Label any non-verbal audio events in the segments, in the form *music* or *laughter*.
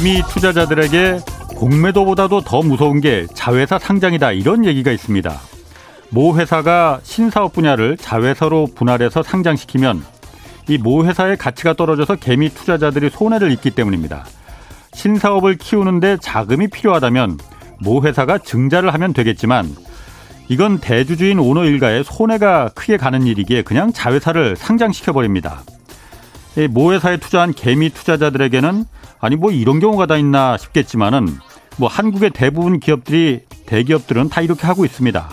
개미 투자자들에게 공매도보다도 더 무서운 게 자회사 상장이다 이런 얘기가 있습니다. 모 회사가 신사업 분야를 자회사로 분할해서 상장시키면 이 모 회사의 가치가 떨어져서 개미 투자자들이 손해를 입기 때문입니다. 신사업을 키우는데 자금이 필요하다면 모 회사가 증자를 하면 되겠지만 이건 대주주인 오너 일가의 손해가 크게 가는 일이기에 그냥 자회사를 상장시켜 버립니다. 모 회사에 투자한 개미 투자자들에게는 아니 뭐 이런 경우가 다 있나 싶겠지만은 뭐 한국의 대부분 기업들이 대기업들은 다 이렇게 하고 있습니다.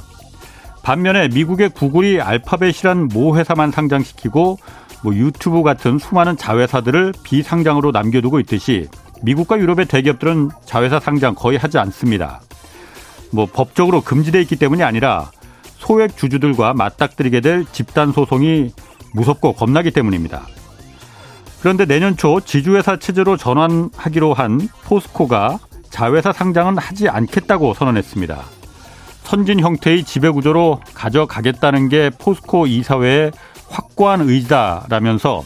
반면에 미국의 구글이 알파벳이란 모 회사만 상장시키고 뭐 유튜브 같은 수많은 자회사들을 비상장으로 남겨두고 있듯이 미국과 유럽의 대기업들은 자회사 상장 거의 하지 않습니다. 뭐 법적으로 금지돼 있기 때문이 아니라 소액 주주들과 맞닥뜨리게 될 집단 소송이 무섭고 겁나기 때문입니다. 그런데 내년 초 지주회사 체제로 전환하기로 한 포스코가 자회사 상장은 하지 않겠다고 선언했습니다. 선진 형태의 지배 구조로 가져가겠다는 게 포스코 이사회의 확고한 의지다라면서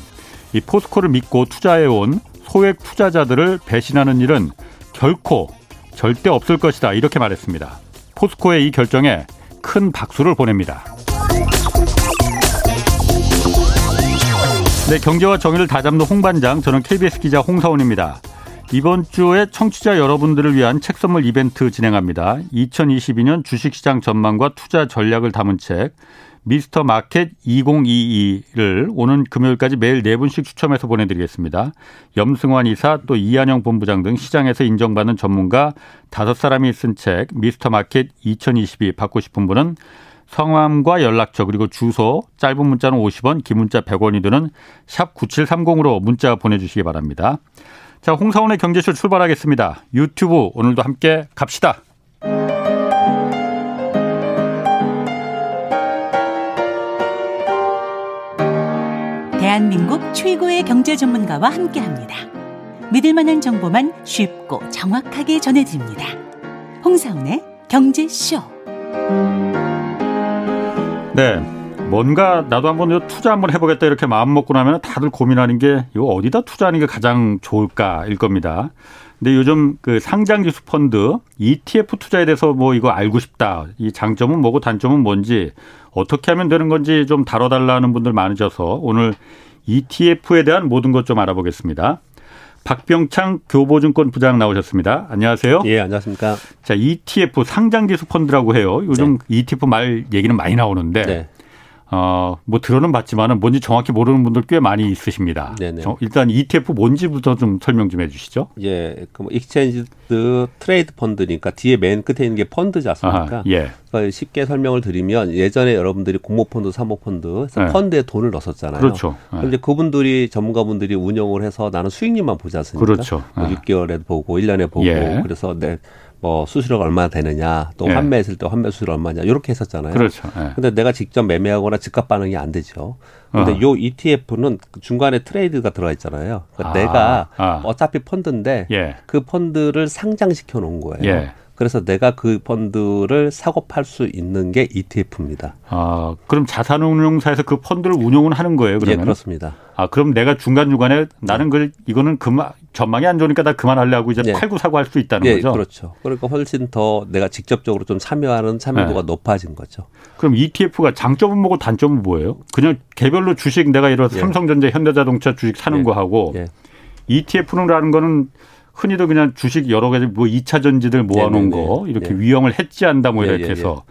이 포스코를 믿고 투자해온 소액 투자자들을 배신하는 일은 결코 절대 없을 것이다 이렇게 말했습니다. 포스코의 이 결정에 큰 박수를 보냅니다. 네, 경제와 정의를 다잡는 홍반장, 저는 KBS 기자 홍사원입니다. 이번 주에 청취자 여러분들을 위한 책 선물 이벤트 진행합니다. 2022년 주식시장 전망과 투자 전략을 담은 책 미스터 마켓 2022를 오는 금요일까지 매일 네 분씩 추첨해서 보내드리겠습니다. 염승환 이사 또 이한영 본부장 등 시장에서 인정받는 전문가 다섯 사람이 쓴 책 미스터 마켓 2022 받고 싶은 분은 성함과 연락처 그리고 주소 짧은 문자는 50원 긴 문자 100원이 드는 샵 9730으로 문자 보내주시기 바랍니다. 자 홍사원의 경제쇼 출발하겠습니다. 유튜브 오늘도 함께 갑시다. 대한민국 최고의 경제 전문가와 함께합니다. 믿을 만한 정보만 쉽고 정확하게 전해드립니다. 홍사원의 경제쇼. 네. 뭔가 나도 한번 투자 한번 해보겠다 이렇게 마음 먹고 나면 다들 고민하는 게 이거 어디다 투자하는 게 가장 좋을까일 겁니다. 근데 요즘 그 상장 지수 펀드 ETF 투자에 대해서 뭐 이거 알고 싶다. 이 장점은 뭐고 단점은 뭔지 어떻게 하면 되는 건지 좀 다뤄달라는 분들 많으셔서 오늘 ETF에 대한 모든 것 좀 알아보겠습니다. 박병창 교보증권 부장 나오셨습니다. 안녕하세요. 예, 안녕하십니까. 자, ETF 상장지수 펀드라고 해요. 요즘 네. ETF 말 얘기는 많이 나오는데 네. 어, 뭐 들어는 봤지만은 뭔지 정확히 모르는 분들 꽤 많이 있으십니다. 네네. 일단 ETF 뭔지부터 좀 설명 좀 해주시죠. 예, 그뭐 exchange traded fund니까 뒤에 맨 끝에 있는 게 펀드지 않습니까? 아하, 예. 그러니까 쉽게 설명을 드리면 예전에 여러분들이 공모펀드, 사모펀드, 네. 펀드에 돈을 넣었었잖아요. 그렇죠. 네. 그런데 그분들이 전문가분들이 운영을 해서 나는 수익률만 보지 않습니까? 그렇죠. 뭐 6개월에 보고 1년에 보고 예. 그래서 내 뭐 수수료가 얼마나 되느냐, 또 예. 환매했을 때 환매 수수료 얼마냐 이렇게 했었잖아요. 그렇죠. 예. 근데 내가 직접 매매하거나 즉각 반응이 안 되죠. 근데 어. 요 ETF는 중간에 트레이드가 들어가 있잖아요. 그러니까 아, 내가 아. 어차피 펀드인데 예. 그 펀드를 상장시켜 놓은 거예요. 예. 그래서 내가 그 펀드를 사고 팔 수 있는 게 ETF입니다. 아, 그럼 자산운용사에서 그 펀드를 운용은 하는 거예요, 그러면? 예, 그렇습니다. 아, 그럼 내가 중간중간에 나는 그 이거는 그만 전망이 안 좋으니까 나 그만하려고 이제 예. 팔고 사고 할 수 있다는 예, 거죠. 그렇죠. 그러니까 훨씬 더 내가 직접적으로 좀 참여하는 참여도가 네. 높아진 거죠. 그럼 ETF가 장점은 뭐고 단점은 뭐예요? 그냥 개별로 주식 내가 이런 예. 삼성전자, 현대자동차 주식 사는 예. 거 하고 ETF라는 거는 흔히도 그냥 주식 여러 가지 뭐 2차 전지들 모아놓은 네네네. 거 이렇게 네. 위험을 해지한다 뭐 이렇게 해서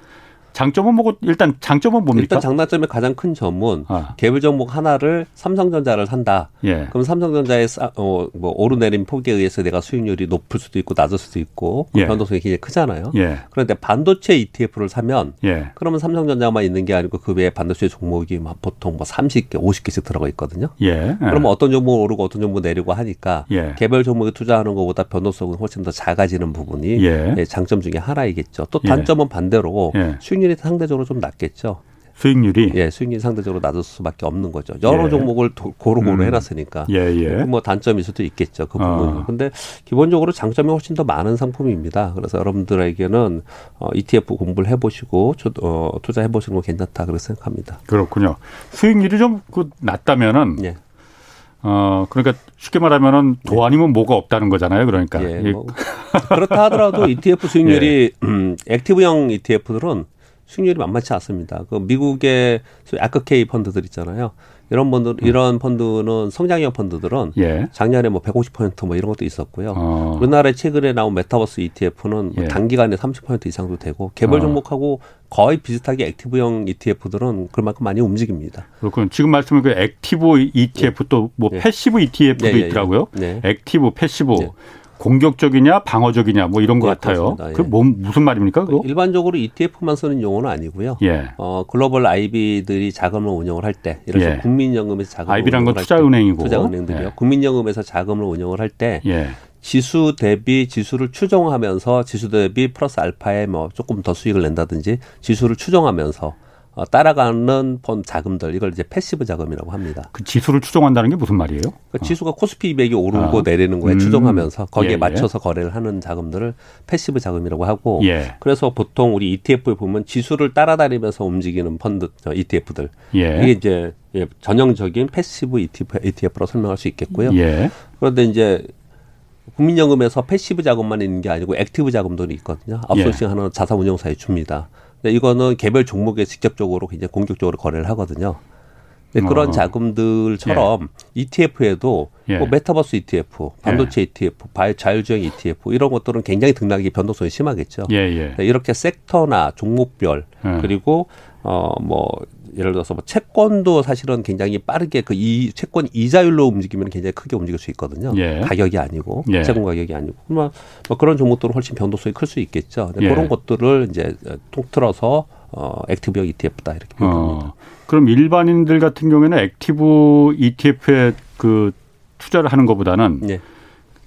장점은 뭐고 일단 장점은 뭡니까? 일단 장단점의 가장 큰 점은 아. 개별 종목 하나를 삼성전자를 산다. 예. 그럼 삼성전자의 어, 뭐 오르내림 폭에 의해서 내가 수익률이 높을 수도 있고 낮을 수도 있고 그 예. 변동성이 굉장히 크잖아요. 예. 그런데 반도체 ETF를 사면 예. 그러면 삼성전자만 있는 게 아니고 그 외에 반도체 종목이 막 보통 뭐 30개, 50개씩 들어가 있거든요. 예. 그러면 어떤 종목 오르고 어떤 종목 내리고 하니까 예. 개별 종목에 투자하는 것보다 변동성은 훨씬 더 작아지는 부분이 장점 중에 하나이겠죠. 또 단점은 반대로 수익 수익률이 상대적으로 좀 낮겠죠. 수익률이 예, 수익률이 상대적으로 낮을 수밖에 없는 거죠. 여러 예. 종목을 고루고루 음. 해놨으니까 예, 예. 뭐 단점일 수도 있겠죠. 그 부분. 어. 근데 기본적으로 장점이 훨씬 더 많은 상품입니다. 그래서 여러분들에게는 어, ETF 공부를 해보시고 어, 투자해 보시는 거 괜찮다 그렇게 생각합니다. 그렇군요. 수익률이 좀 그 낮다면은 예. 어, 그러니까 쉽게 말하면은 도 네. 아니면 뭐가 없다는 거잖아요. 그러니까. 예, 뭐, 그렇다 하더라도 *laughs* ETF 수익률이 예. 음, 액티브형 ETF들은 수익률이 만만치 않습니다. 그 미국의 아크케이 펀드들 있잖아요. 이런 펀드 음. 이런 펀드는 성장형 펀드들은 예. 작년에 뭐 150%뭐 이런 것도 있었고요. 어. 우리나라에 최근에 나온 메타버스 ETF는 뭐 예. 뭐 단기간에 30% 이상도 되고 개별 어. 종목하고 거의 비슷하게 active형 ETF들은 그만큼 많이 움직입니다. 그렇군요. 지금 말씀은 그 active ETF 예. 또뭐 예. passive ETF도 예, 예, 있더라고요. 네. active, passive. 공격적이냐 방어적이냐 뭐 이런 것 네, 같아요. 그뭐 무슨 말입니까? 그거? 일반적으로 ETF만 쓰는 용어는 아니고요. 예. 어, 글로벌 IB들이 자금을 운영을 할 때, 예를 들어 예. 국민연금에서 자금을 IB란 건 투자은행이고 투자은행들이요. 예. 국민연금에서 자금을 운영을 할때 예. 지수 대비 지수를 추종하면서 지수 대비 플러스 알파에 뭐 조금 더 수익을 낸다든지 지수를 추종하면서 어, 따라가는 본 자금들 이걸 이제 passive 자금이라고 합니다. 그 지수를 추종한다는 게 무슨 말이에요? 그 어. 지수가 코스피 200이 오르고 아. 내리는 거에 음. 추종하면서 거기에 예, 예. 맞춰서 예. 거래를 하는 자금들을 passive 자금이라고 하고 예. 그래서 보통 우리 ETF에 보면 지수를 따라다니면서 움직이는 펀드 ETF들 예. 이게 이제 예, 전형적인 passive ETF, ETF로 설명할 수 있겠고요. 예. 그런데 이제 국민연금에서 passive 자금만 있는 게 아니고 active 자금도 있거든요. 아웃소싱 하는 자산운용사에 줍니다. 근데 이거는 개별 종목에 직접적으로 굉장히 공격적으로 거래를 하거든요. 근데 그런 어. 자금들처럼 예. ETF에도 예. 뭐 메타버스 ETF, 반도체 예. ETF, 바이 자율주행 ETF 이런 것들은 굉장히 등락이 변동성이 심하겠죠. 예, 예. 이렇게 sector나 종목별 예. 그리고 어뭐 예를 들어서 뭐 채권도 사실은 굉장히 빠르게 그 이 채권 이자율로 움직이면 굉장히 크게 움직일 수 있거든요. 예. 가격이 아니고 예. 채권 가격이 아니고 그러면 뭐 그런 종목들은 훨씬 변동성이 클 수 있겠죠. 예. 그런 것들을 이제 통틀어서 어 active형 ETF다 이렇게 표현합니다. 어, 그럼 일반인들 같은 경우에는 active ETF에 그 투자를 하는 것보다는 예.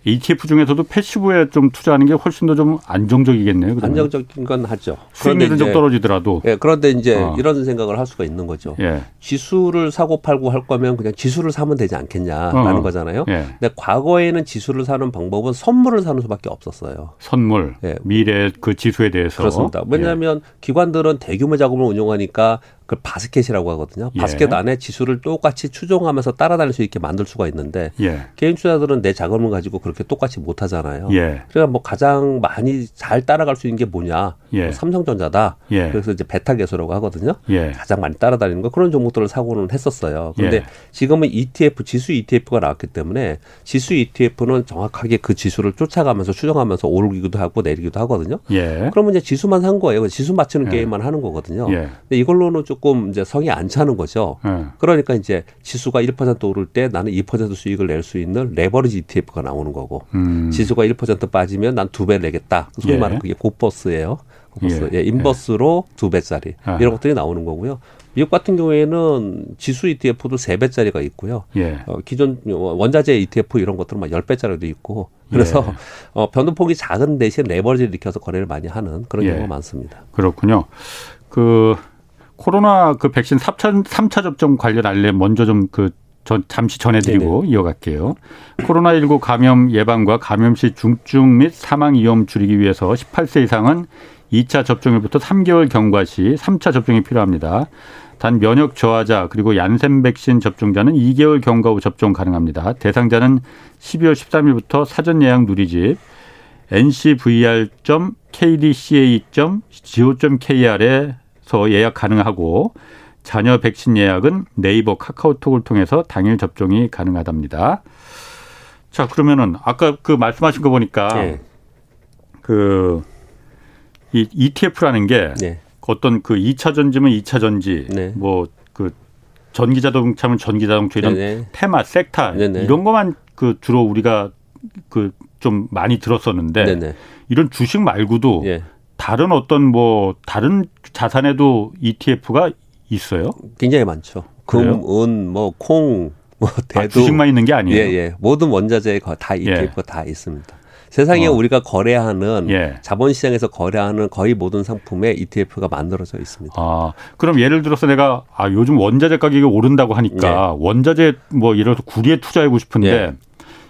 ETF 중에서도 passive에 좀 투자하는 게 훨씬 더 좀 안정적이겠네요. 그러면. 안정적인 건 하죠. 수익률은 좀 떨어지더라도. 예, 그런데 이제 어. 이런 생각을 할 수가 있는 거죠. 예. 지수를 사고 팔고 할 거면 그냥 지수를 사면 되지 않겠냐라는 어. 거잖아요. 예. 근데 과거에는 지수를 사는 방법은 선물을 사는 수밖에 없었어요. 선물. 예. 미래 그 지수에 대해서. 그렇습니다. 왜냐하면 예. 기관들은 대규모 자금을 운용하니까 그걸 바스켓이라고 하거든요. 예. 바스켓 예. 안에 지수를 똑같이 추종하면서 따라다닐 수 있게 만들 수가 있는데 예. 개인 투자들은 내 자금을 가지고 그렇게 똑같이 못 하잖아요. 예. 그러니까 뭐 가장 많이 잘 따라갈 수 있는 게 뭐냐? 예. 뭐 삼성전자다. 예. 그래서 이제 베타 개수라고 하거든요. 가장 많이 따라다니는 거 그런 종목들을 사고는 했었어요. 그런데 지금은 ETF 지수 ETF가 나왔기 때문에 지수 ETF는 정확하게 그 지수를 쫓아가면서 추정하면서 오르기도 하고 내리기도 하거든요. 그러면 이제 지수만 산 거예요. 지수 맞추는 게임만 하는 거거든요. 근데 이걸로는 좀 조금 이제 성이 안 차는 거죠. 네. 그러니까 이제 지수가 1% 오를 때 나는 2% 수익을 낼 수 있는 레버리지 ETF가 나오는 거고 음. 지수가 1% 빠지면 난 두 배 내겠다. 소위 예. 말하는 그게 고버스예요. 고버스. 예. 예. 인버스로 두 배짜리 아. 이런 것들이 나오는 거고요. 미국 같은 경우에는 지수 ETF도 세배짜리가 있고요. 예. 어, 기존 원자재 ETF 이런 것들은 막 열배짜리도 있고 그래서 예. 어, 변동폭이 작은 대신 레버리지를 일으켜서 거래를 많이 하는 그런 예. 경우가 많습니다. 그렇군요. 그 코로나 그 백신 3차, 3차 접종 관련 알림 먼저 좀그 저, 잠시 전해드리고 네네. 이어갈게요. 코로나19 감염 예방과 감염 시 중증 및 사망 위험 줄이기 위해서 18세 이상은 2차 접종일부터 3개월 경과 시 3차 접종이 필요합니다. 단 면역 저하자 그리고 얀센 백신 접종자는 2개월 경과 후 접종 가능합니다. 대상자는 12월 13일부터 사전 예약 누리집 ncva.kdca.go.kr에 서 예약 가능하고 자녀 백신 예약은 네이버 카카오톡을 통해서 당일 접종이 가능하답니다. 자, 그러면은 아까 그 말씀하신 거 보니까 네. 그 이 ETF라는 게 네. 어떤 그 2차 전지면 2차 전지 네. 뭐그 전기 자동차면 전기 자동차 이런 네네. 테마, 섹터 네네. 이런 것만 그 주로 우리가 그 좀 많이 들었었는데 네네. 이런 주식 말고도 예. 다른 어떤 뭐 다른 자산에도 ETF가 있어요? 굉장히 많죠. 금, 은, 뭐 콩, 뭐 아, 대두. 아, 주식만 있는 게 아니에요. 예, 예. 모든 원자재에 다 ETF가 예. 다 있습니다. 세상에 어. 우리가 거래하는 예. 자본시장에서 거래하는 거의 모든 상품에 ETF가 만들어져 있습니다. 아, 그럼 예를 들어서 내가 아, 요즘 원자재 가격이 오른다고 하니까 예. 원자재 뭐 예를 들어서 구리에 투자하고 싶은데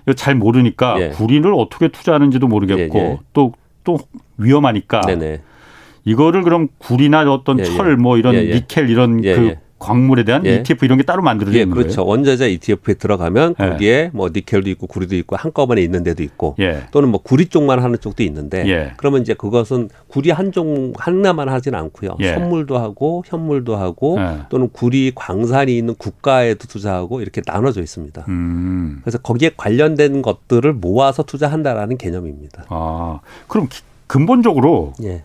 예. 잘 모르니까 예. 구리를 어떻게 투자하는지도 모르겠고 또또 예, 또 위험하니까 네네. 이거를 그럼 구리나 어떤 예, 예. 철 뭐 이런 예, 예, 니켈 이런 예, 그 광물에 대한 예. ETF 이런 게 따로 만들어져 예, 있는 그렇죠. 거예요. 원자재 ETF에 들어가면 예. 거기에 뭐 니켈도 있고 구리도 있고 한꺼번에 있는 데도 있고 예. 또는 뭐 구리 쪽만 하는 쪽도 있는데 예. 그러면 이제 그것은 구리 한종 하나만 하지는 않고요. 예. 선물도 하고 현물도 하고 또는 구리 광산이 있는 국가에도 투자하고 이렇게 나눠져 있습니다. 음. 그래서 거기에 관련된 것들을 모아서 투자한다라는 개념입니다. 아, 그럼 기, 근본적으로 예.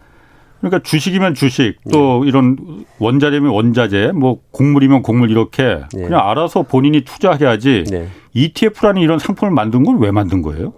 그러니까 주식이면 주식, 또 네. 이런 원자재면 원자재, 뭐 곡물이면 곡물 이렇게 네. 그냥 알아서 본인이 투자해야지 네. ETF라는 이런 상품을 만든 건 왜 만든 거예요?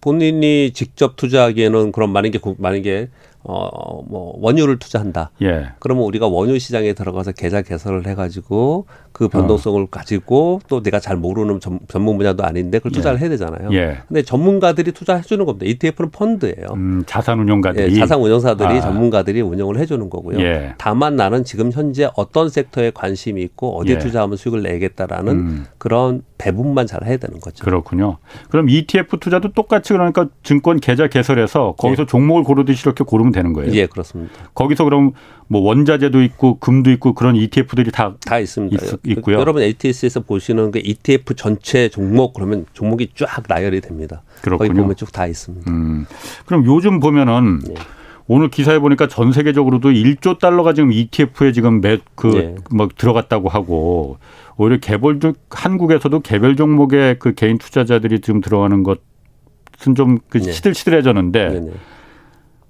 본인이 직접 투자하기에는 그런 만약에 만약에 어, 뭐, 원유를 투자한다. 예. 그러면 우리가 원유 시장에 들어가서 계좌 개설을 해가지고 그 변동성을 어. 가지고 또 내가 잘 모르는 전, 문 분야도 아닌데 그걸 예. 투자를 예. 해야 되잖아요. 예. 근데 전문가들이 투자해 주는 겁니다. ETF는 펀드예요. 음, 자산 운용가들이. 예, 자산 운용사들이 아. 전문가들이 운영을 해 주는 거고요. 예. 다만 나는 지금 현재 어떤 섹터에 관심이 있고 어디에 예. 투자하면 수익을 내겠다라는 음. 그런 배분만 잘 해야 되는 거죠. 그렇군요. 그럼 ETF 투자도 똑같이 그러니까 증권 계좌 개설해서 거기서 예. 종목을 고르듯이 이렇게 고르면 되는 거예요. 예, 그렇습니다. 거기서 그럼 뭐 원자재도 있고 금도 있고 그런 ETF들이 다 다 있습니다. 있, 고요 여러분 ATS에서 보시는 그 ETF 전체 종목 그러면 종목이 쫙 나열이 됩니다. 그렇군요. 거기 보면 쭉 다 있습니다. 음. 그럼 요즘 보면은 네. 오늘 기사에 보니까 전 세계적으로도 1조 달러가 지금 ETF에 지금 네. 뭐 들어갔다고 하고 오히려 개별 종 한국에서도 개별 종목에 그 개인 투자자들이 지금 들어가는 것은 좀그 네. 시들시들해졌는데 네. 네.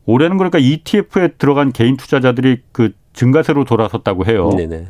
올해는 그러니까 ETF에 들어간 개인 투자자들이 그 증가세로 돌아섰다고 해요. 네네.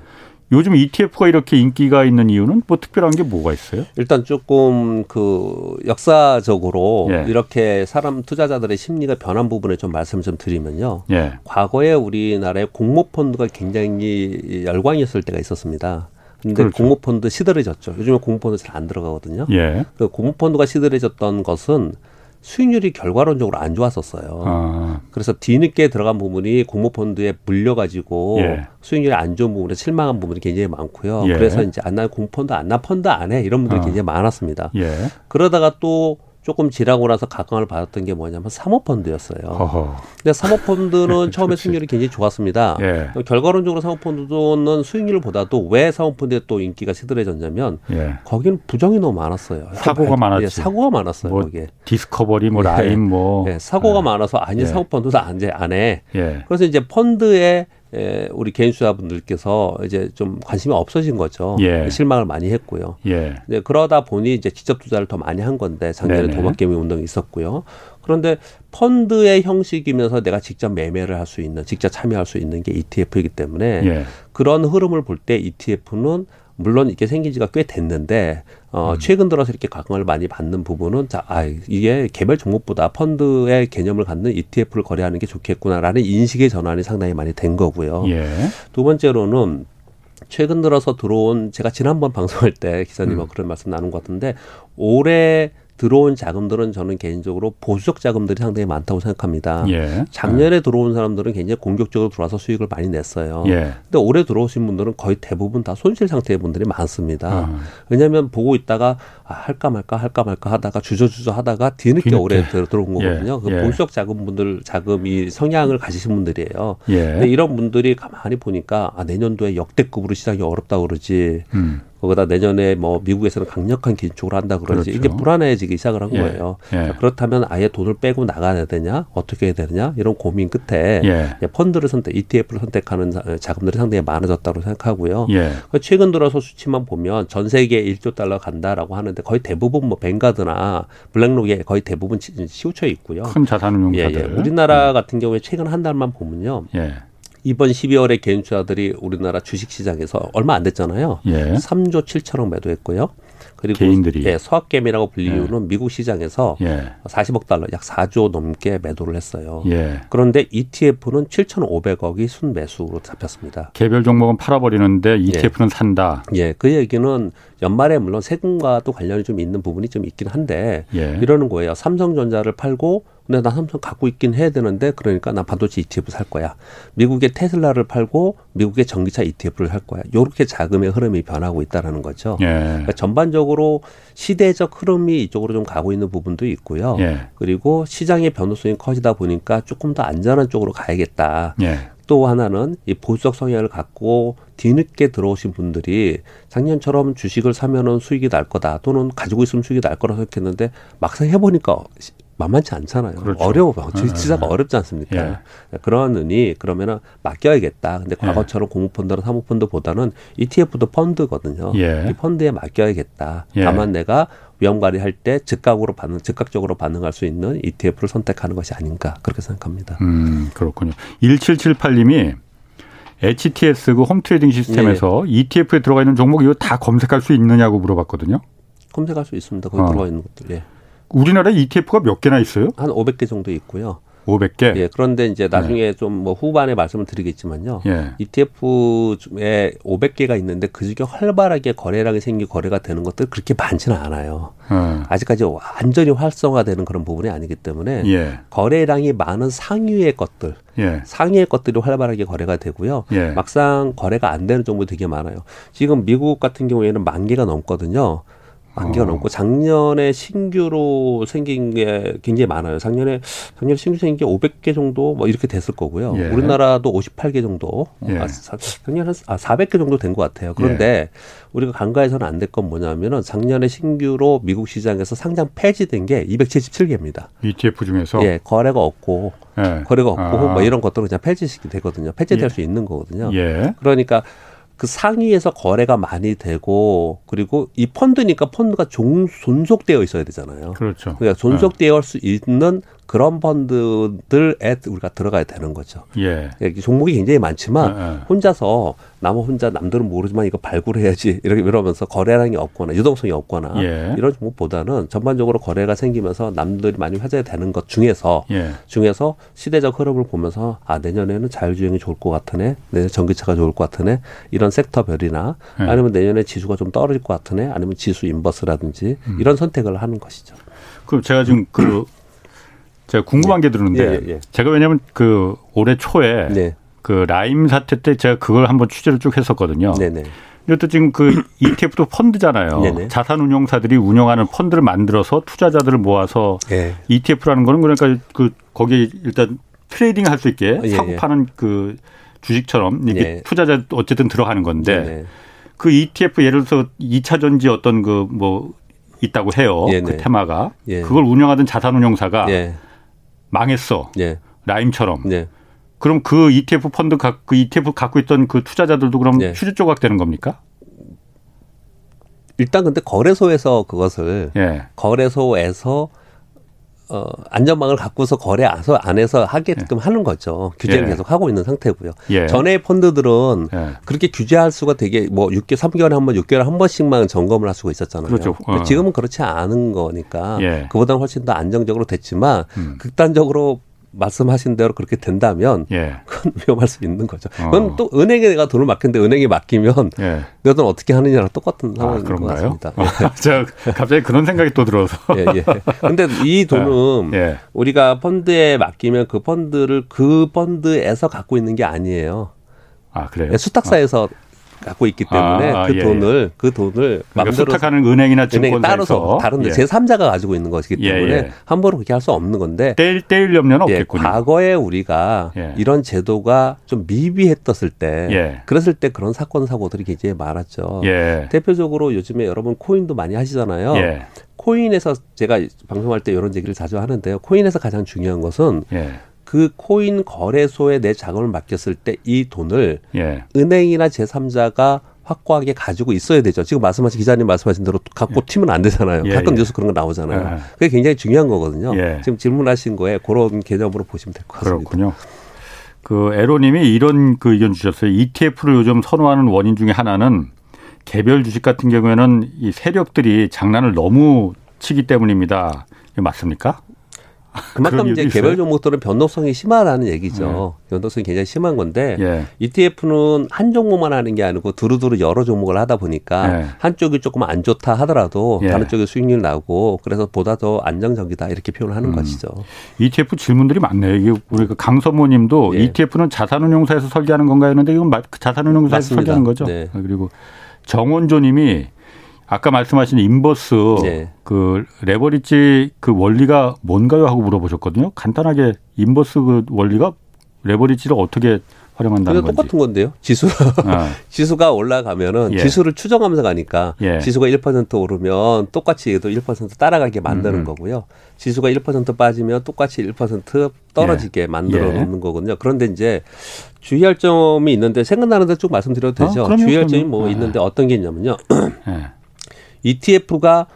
요즘 ETF가 이렇게 인기가 있는 이유는 뭐 특별한 게 뭐가 있어요? 일단 조금 그 역사적으로 예. 이렇게 사람 투자자들의 심리가 변한 부분에 좀 말씀 좀 드리면요. 예. 과거에 우리나라의 공모 펀드가 굉장히 열광이었을 때가 있었습니다. 근데 그렇죠. 공모펀드 시들해졌죠. 요즘에 공모펀드 잘 안 들어가거든요. 예. 그 공모펀드가 시들해졌던 것은 수익률이 결과론적으로 안 좋았었어요. 아. 그래서 뒤늦게 들어간 부분이 공모펀드에 물려가지고 예. 수익률이 안 좋은 부분에 실망한 부분이 굉장히 많고요. 예. 그래서 이제 안나 공모펀드 안나 펀드 안 해 이런 분들이 아. 굉장히 많았습니다. 예. 그러다가 또 조금 지나고 나서 각광을 받았던 게 뭐냐면 사모펀드였어요. 허허. 근데 사모펀드는 *laughs* 처음에 수익률이 굉장히 좋았습니다. 예. 결과론적으로 사모펀드는 수익률보다도 왜 사모펀드에 또 인기가 시들해졌냐면 예. 거기는 부정이 너무 많았어요. 사고가 많았지. 예, 사고가 많았어요. 뭐 거기에. 디스커버리, 뭐 예. 라인, 뭐 예, 사고가 예. 많아서 아니 사모펀드도 안, 안 해. 그래서 이제 펀드에 예, 우리 개인 투자분들께서 이제 좀 관심이 없어진 거죠. 예. 실망을 많이 했고요. 예. 이제 그러다 보니 이제 직접 투자를 더 많이 한 건데 작년에 도박개미 운동이 있었고요. 그런데 펀드의 형식이면서 내가 직접 매매를 할 수 있는, 직접 참여할 수 있는 게 ETF이기 때문에 예. 그런 흐름을 볼 때 ETF는 물론 이게 생긴 지가 꽤 됐는데 어 음. 최근 들어서 이렇게 각광을 많이 받는 부분은 자, 아 이게 개별 종목보다 펀드의 개념을 갖는 ETF를 거래하는 게 좋겠구나라는 인식의 전환이 상당히 많이 된 거고요. 예. 두 번째로는 최근 들어서 들어온 제가 지난번 *laughs* 방송할 때 기사님하고 음. 그런 말씀 나눈 것 같은데 올해 들어온 자금들은 저는 개인적으로 보수적 자금들이 상당히 많다고 생각합니다. 예. 작년에 들어온 사람들은 굉장히 공격적으로 들어와서 수익을 많이 냈어요. 예. 근데 올해 들어오신 분들은 거의 대부분 다 손실 상태의 분들이 많습니다. 어. 왜냐하면 보고 있다가 아, 할까 말까 할까 말까 하다가 주저주저 하다가 뒤늦게, 뒤늦게. 올해 들어온 거거든요. 예. 그 예. 보수적 자금분들 자금이 성향을 가지신 분들이에요. 예. 근데 이런 분들이 가만히 보니까 아, 내년도에 역대급으로 시장이 어렵다 그러지. 음. 거기다 내년에 뭐 미국에서는 강력한 긴축을 한다 그러지 그렇죠. 이게 불안해지기 시작을 한 예. 거예요. 예. 그렇다면 아예 돈을 빼고 나가야 되냐 어떻게 해야 되느냐 이런 고민 끝에 예. 펀드를 선택, ETF를 선택하는 자금들이 상당히 많아졌다고 생각하고요. 예. 그 최근 들어서 수치만 보면 전 세계 1조 달러 간다라고 하는데 거의 대부분 뭐 뱅가드나 블랙록에 거의 대부분 치우쳐 있고요. 큰 자산운용사들. 예, 예. 우리나라 음. 같은 경우에 최근 한 달만 보면요. 예. 이번 12월에 개인 투자들이 우리나라 주식 시장에서 얼마 안 됐잖아요. 예. 3조 7천억 매도했고요. 그리고 개인들이 예, 서학개미라고 불리우는 예. 미국 시장에서 예. 40억 달러, 약 4조 넘게 매도를 했어요. 예. 그런데 ETF는 7,500억이 순매수로 잡혔습니다. 개별 종목은 팔아버리는데 ETF는 예. 산다. 예, 그 얘기는 연말에 물론 세금과도 관련이 좀 있는 부분이 좀 있긴 한데 예. 이러는 거예요. 삼성전자를 팔고 근데 나 삼성 갖고 있긴 해야 되는데 그러니까 나 반도체 ETF 살 거야. 미국의 테슬라를 팔고 미국의 전기차 ETF를 살 거야. 요렇게 자금의 흐름이 변하고 있다라는 거죠. 예. 그러니까 전반적으로 시대적 흐름이 이쪽으로 좀 가고 있는 부분도 있고요. 예. 그리고 시장의 변동성이 커지다 보니까 조금 더 안전한 쪽으로 가야겠다. 예. 또 하나는 이 보수적 성향을 갖고 뒤늦게 들어오신 분들이 작년처럼 주식을 사면은 수익이 날 거다 또는 가지고 있으면 수익이 날 거라 생각했는데 막상 해보니까 만만치 않잖아요. 그렇죠. 어려워. 주식투자가 네. 어렵지 않습니까? 예. 그러느니 그러면은 맡겨야겠다. 근데 예. 과거처럼 예. 공모펀드나 사모펀드보다는 ETF도 펀드거든요. 예. 이 펀드에 맡겨야겠다. 예. 다만 내가 위험 관리할 때 즉각으로 반응, 즉각적으로 반응할 수 있는 ETF를 선택하는 것이 아닌가 그렇게 생각합니다. 음, 그렇군요. 1778님이 HTS 그 홈트레이딩 시스템에서 예. ETF에 들어가 있는 종목 이거 다 검색할 수 있느냐고 물어봤거든요. 검색할 수 있습니다. 거기 어. 들어가 있는 것들. 예. 우리나라에 ETF가 몇 개나 있어요? 한 500개 정도 있고요. 500개. 예, 그런데 이제 나중에 네. 좀뭐 후반에 말씀을 드리겠지만요. 예. ETF에 500개가 있는데 그 중에 활발하게 거래량이 생기고 거래가 되는 것들 그렇게 많지는 않아요. 예. 아직까지 완전히 활성화되는 그런 부분이 아니기 때문에 예. 거래량이 많은 상위의 것들, 예. 상위의 것들이 활발하게 거래가 되고요. 예. 막상 거래가 안 되는 정보 되게 많아요. 지금 미국 같은 경우에는 만 개가 넘거든요. 만 개가 어. 넘고 작년에 신규로 생긴 게 굉장히 많아요. 작년에 작년에 신규 생긴 게 500개 정도 뭐 이렇게 됐을 거고요. 예. 우리나라도 58개 정도. 예. 아, 작년에 아 400개 정도 된 것 같아요. 그런데 예. 우리가 간과해서는 안 될 건 뭐냐면은 작년에 신규로 미국 시장에서 상장 폐지된 게 277개입니다. ETF 중에서 예, 거래가 없고 예. 거래가 없고 아. 뭐 이런 것들은 그냥 폐지시키 되거든요. 폐지될 예. 수 있는 거거든요. 예. 그러니까 그 상위에서 거래가 많이 되고 그리고 이 펀드니까 펀드가 종 존속되어 있어야 되잖아요. 그렇죠. 그러니까 존속되어 수 있는 그런 펀드들에 우리가 들어가야 되는 거죠. 예. 예 종목이 굉장히 많지만 예, 예. 혼자서 나무 혼자 남들은 모르지만 이거 발굴해야지 *laughs* 이렇게 이러면서 거래량이 없거나 유동성이 없거나 예. 이런 종목보다는 전반적으로 거래가 생기면서 남들이 많이 화제가 되는 것 중에서 예. 중에서 시대적 흐름을 보면서 아 내년에는 자율주행이 좋을 것 같으네, 내년 전기차가 좋을 것 같으네 이런 섹터별이나 예. 아니면 내년에 지수가 좀 떨어질 것 같으네, 아니면 지수 인버스라든지 음. 이런 선택을 하는 것이죠. 그럼 제가 지금 그 제가 궁금한 게 들었는데 예, 예, 예. 제가 왜냐하면 그 올해 초에 네. 그 라임 사태 때 제가 그걸 한번 취재를 쭉 했었거든요. 네네. 이것도 지금 그 *coughs* ETF도 펀드잖아요. 네네. 자산운용사들이 운영하는 펀드를 만들어서 투자자들을 모아서 네. ETF라는 거는 그러니까 그 거기에 일단 trading 할 수 있게 예, 사고 예. 파는 그 주식처럼 이게 네. 투자자 어쨌든 들어가는 건데 네네. 그 ETF 예를 들어서 2차 전지 어떤 그 뭐 있다고 해요. 그 테마가 예. 그걸 운영하던 자산운용사가 예. 망했어. 예. 라임처럼. 예. 그럼 그 ETF 펀드 각, 그 ETF 갖고 있던 그 투자자들도 그럼 예. 휴지 조각 되는 겁니까? 일단 근데 거래소에서 그것을 예. 거래소에서 어, 안전망을 갖고서 거래 안에서 하게끔 예. 하는 거죠. 규제를 예. 계속 하고 있는 상태고요. 예. 전에 펀드들은 예. 그렇게 규제할 수가 되게 뭐 6개, 3개월에 한 번, 6개월에 한 번씩만 점검을 할 수가 있었잖아요. 그렇죠. 어. 지금은 그렇지 않은 거니까 예. 그보다는 훨씬 더 안정적으로 됐지만 음. 극단적으로 말씀하신 대로 그렇게 된다면 예. 그건 *laughs* 위험할 수 있는 거죠. 그건 어. 또 은행에 내가 돈을 맡겼는데 은행에 맡기면 예. 내 돈 어떻게 하느냐랑 똑같은 아, 상황인 아, 것 같습니다. 어. *laughs* 제가 갑자기 그런 생각이 또 들어서. 예, 예. 근데 이 돈은 예. 우리가 펀드에 맡기면 그 펀드를 그 펀드에서 갖고 있는 게 아니에요. 아, 그래요? 예, 수탁사에서 어. 갖고 있기 때문에 아, 그 예. 돈을 그 돈을 그러니까 수탁하는 은행이나 증권사에서 따로서 다른 데 예. 제3자가 가지고 있는 것이기 예, 때문에 예, 함부로 그렇게 할 수 없는 건데 떼일, 떼일 염려는 예, 없겠군요. 과거에 우리가 예. 이런 제도가 좀 미비했었을 때 그랬을 때 그런 사건 사고들이 굉장히 많았죠. 대표적으로 요즘에 여러분 코인도 많이 하시잖아요. 코인에서 제가 방송할 때 이런 얘기를 자주 하는데요. 코인에서 가장 중요한 것은 그 코인 거래소에 내 자금을 맡겼을 때 이 돈을 예. 은행이나 제3자가 확고하게 가지고 있어야 되죠. 지금 말씀하신 기자님 말씀하신 대로 갖고 예. 튀면 안 되잖아요. 예, 가끔 예. 뉴스 그런 거 나오잖아요. 예. 그게 굉장히 중요한 거거든요. 예. 지금 질문하신 거에 그런 개념으로 보시면 될 것 같습니다. 그렇군요. 그 에로님이 이런 그 의견 주셨어요. ETF를 요즘 선호하는 원인 중에 하나는 개별 주식 같은 경우에는 이 세력들이 장난을 너무 치기 때문입니다. 맞습니까? 그만큼 이제 개별 종목들은 변동성이 심하다는 얘기죠. 네. 변동성이 굉장히 심한 건데 예. ETF는 한 종목만 하는 게 아니고 두루두루 여러 종목을 하다 보니까 예. 한쪽이 조금 안 좋다 하더라도 예. 다른 쪽에 수익률 나고 그래서 보다 더 안정적이다 이렇게 표현을 하는 음. 것이죠. ETF 질문들이 많네요. 이게 우리 그 강서모님도 예. ETF는 자산운용사에서 설계하는 건가 했는데 이건 자산운용사에서 맞습니다. 설계하는 거죠. 네. 그리고 정원조님이 아까 말씀하신 inverse 네. 그 레버리지 그 원리가 뭔가요 하고 물어보셨거든요. 간단하게 inverse 그 원리가 leverage를 어떻게 활용한다는 건지. 똑같은 건데요. 지수 어. *laughs* 지수가 올라가면은 예. 지수를 추종하면서 가니까 예. 지수가 1% 오르면 똑같이 얘도 1% 따라가게 만드는 음. 거고요. 지수가 1% 빠지면 똑같이 1% 떨어지게 예. 만들어 예. 놓는 거거든요. 그런데 이제 주의할 점이 있는데 생각나는 데 쭉 말씀드려도 되죠. 어, 주의할 점이 뭐 예. 있는데 어떤 게 있냐면요. ETF가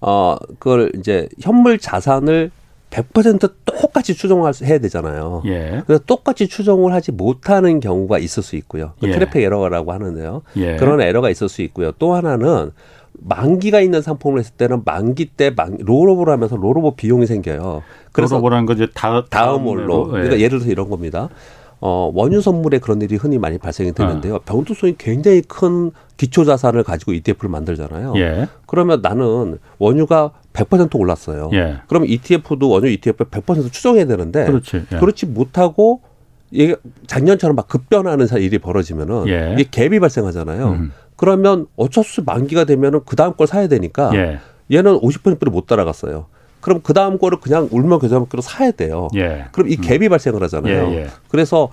어 그걸 이제 현물 자산을 100% 똑같이 추종을 해야 되잖아요. 예. 그래서 똑같이 추종을 하지 못하는 경우가 있을 수 있고요. 그 예. tracking error라고 하는데요. 예. 그런 에러가 있을 수 있고요. 또 하나는 만기가 있는 상품을 했을 때는 만기 때 만, rollover를 하면서 rollover 비용이 생겨요. 그래서 롤오버라는 거 이제 다, 다음 월로. 예. 그러니까 예를 들어서 이런 겁니다. 어, 원유 선물에 그런 일이 흔히 많이 발생이 되는데요. 어. 병두성이 굉장히 큰 기초 자산을 가지고 ETF를 만들잖아요. 예. 그러면 나는 원유가 100% 올랐어요. 예. 그럼 ETF도 원유 ETF 100% 추정해야 되는데 그렇지, 예. 그렇지 못하고 이게 작년처럼 막 급변하는 일이 벌어지면은 예. 이게 갭이 발생하잖아요. 음. 그러면 어쩔 수 만기가 되면은 그 다음 걸 사야 되니까 예. 얘는 50%를 못 따라갔어요. 그럼 그 다음 거를 그냥 울며 겨자먹기로 사야 돼요. 예. 그럼 이 갭이 음. 발생을 하잖아요. 예, 예. 그래서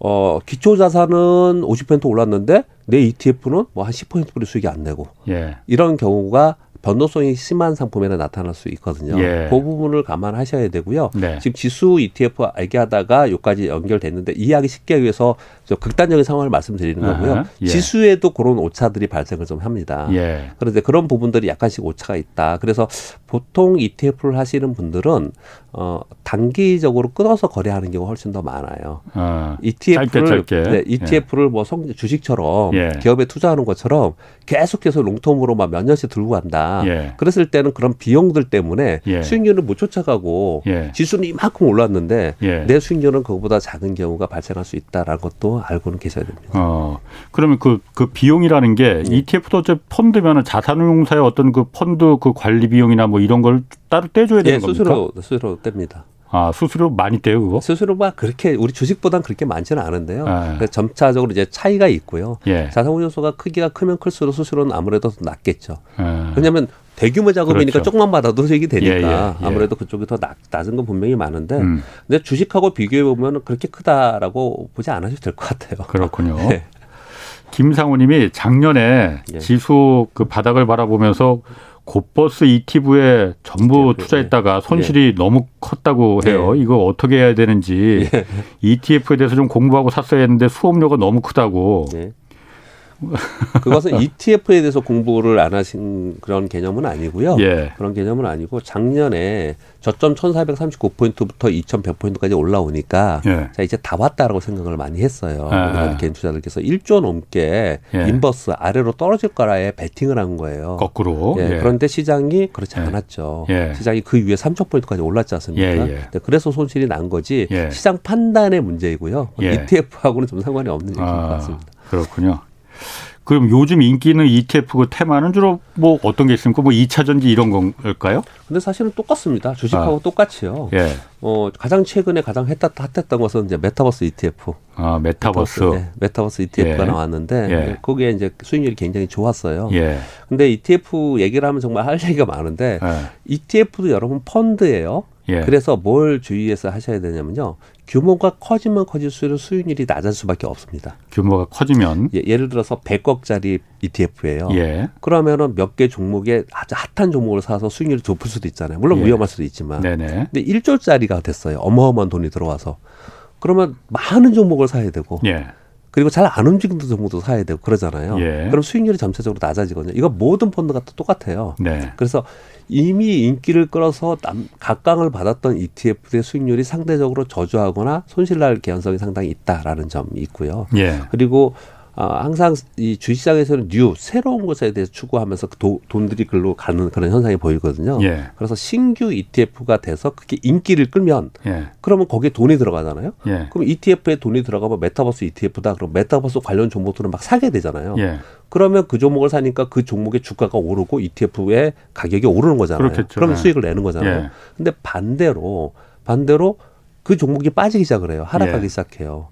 어 기초 자산은 50% 올랐는데 내 ETF는 뭐 한 10%뿐이 수익이 안 내고 예. 이런 경우가 변동성이 심한 상품에는 나타날 수 있거든요. 예. 그 부분을 감안하셔야 되고요. 네. 지금 지수 ETF 얘기하다가 여기까지 연결됐는데 이해하기 쉽게 하기 위해서 저 극단적인 상황을 말씀드리는 거고요. 예. 지수에도 그런 오차들이 발생을 좀 합니다. 예. 그런데 그런 부분들이 약간씩 오차가 있다. 그래서 보통 ETF를 하시는 분들은 어 단기적으로 끊어서 거래하는 경우가 훨씬 더 많아요. 아, ETF를 짧게, 짧게. 네, ETF를 예. 뭐 성, 주식처럼 예. 기업에 투자하는 것처럼 계속해서 롱텀으로 막 몇 년씩 들고 간다. 예. 그랬을 때는 그런 비용들 때문에 예. 수익률을 못 쫓아가고 예. 지수는 이만큼 올랐는데 예. 내 수익률은 그거보다 작은 경우가 발생할 수 있다라는 것도 알고는 계셔야 됩니다. 어, 그러면 그, 그 비용이라는 게 네. ETF도 어째 펀드면은 자산운용사의 어떤 그 펀드 그 관리 비용이나 뭐 이런 걸 따로 떼줘야 되는 예, 겁니까? 스스로 스스로 뗍니다. 아, 수수료 많이 떼요, 그거? 수수료가 그렇게 우리 주식보단 그렇게 많지는 않은데요. 아. 점차적으로 이제 차이가 있고요. 예. 자산운용소가 크기가 크면 클수록 수수료는 아무래도 더 낮겠죠. 아. 왜냐하면 대규모 작업이니까 그렇죠. 조금만 받아도 수익이 되니까 예, 예, 예. 아무래도 그쪽이 더 낮, 낮은 건 분명히 많은데 음. 근데 주식하고 비교해 보면 그렇게 크다라고 보지 않으셔도 될 것 같아요. 그렇군요. *laughs* 네. 김상우님이 작년에 예. 지수 그 바닥을 바라보면서 곧버스 ETF에 전부 투자했다가 예. 손실이 예. 너무 컸다고 해요. 예. 이거 어떻게 해야 되는지 예. ETF에 대해서 좀 공부하고 샀어야 했는데 수업료가 너무 크다고. 예. *laughs* 그것은 ETF에 대해서 공부를 안 하신 그런 개념은 아니고요. 예. 그런 개념은 아니고 작년에 저점 1439포인트부터 2100포인트까지 올라오니까 예. 자 이제 다 왔다라고 생각을 많이 했어요. 아. 개인 투자들께서 1조 넘게 예. 인버스 아래로 떨어질 거라에 베팅을 한 거예요. 거꾸로. 예. 예. 그런데 시장이 그렇지 예. 않았죠. 예. 시장이 그 위에 3000포인트까지 올랐지 않습니까? 그래서 손실이 난 거지 시장 판단의 문제이고요. ETF하고는 좀 상관이 없는 얘기인 아. 것 같습니다. 그렇군요. 그럼 요즘 인기 있는 ETF 그 테마는 주로 뭐 어떤 게 있습니까? 뭐 2차 전지 이런 건가요? 근데 사실은 똑같습니다. 주식하고 아. 똑같이요. 예. 어, 가장 최근에 가장 했다, 핫했던 것은 이제 메타버스 ETF. 아, 메타버스. 메타버스, 네, 메타버스 ETF가 예. 나왔는데 예. 거기에 이제 수익률이 굉장히 좋았어요. 예. 근데 ETF 얘기를 하면 정말 할 얘기가 많은데 예. ETF도 여러분 펀드예요. 예. 그래서 뭘 주의해서 하셔야 되냐면요. 규모가 커지면 커질수록 수익률이 낮을 수밖에 없습니다. 규모가 커지면 예, 를 들어서 100억짜리 ETF예요. 예. 그러면은 몇 개 종목에 아주 핫한 종목을 사서 수익률이 높을 수도 있잖아요. 물론 예. 위험할 수도 있지만. 네네. 근데 1조짜리가 됐어요. 어마어마한 돈이 들어와서. 그러면 많은 종목을 사야 되고. 예. 그리고 잘 안 움직이는 종목도 사야 되고 그러잖아요. 예. 그럼 수익률이 점차적으로 낮아지거든요. 이거 모든 펀드가 똑같아요. 네. 그래서 이미 인기를 끌어서 남, 각광을 받았던 ETF의 수익률이 상대적으로 저조하거나 손실날 개연성이 상당히 있다라는 점이 있고요. 예. 그리고 어, 항상 이 주식시장에서는 new 새로운 것에 대해서 추구하면서 그 도, 돈들이 글로 가는 그런 현상이 보이거든요. 예. 그래서 신규 ETF가 돼서 그게 인기를 끌면 예. 그러면 거기에 돈이 들어가잖아요. 예. 그럼 ETF에 돈이 들어가면 메타버스 ETF다. 그럼 메타버스 관련 종목들은 막 사게 되잖아요. 예. 그러면 그 종목을 사니까 그 종목의 주가가 오르고 ETF의 가격이 오르는 거잖아요. 그렇겠죠. 그러면 예. 수익을 내는 거잖아요. 예. 근데 반대로 반대로 그 종목이 빠지기 시작을 해요. 하락하기 시작해요.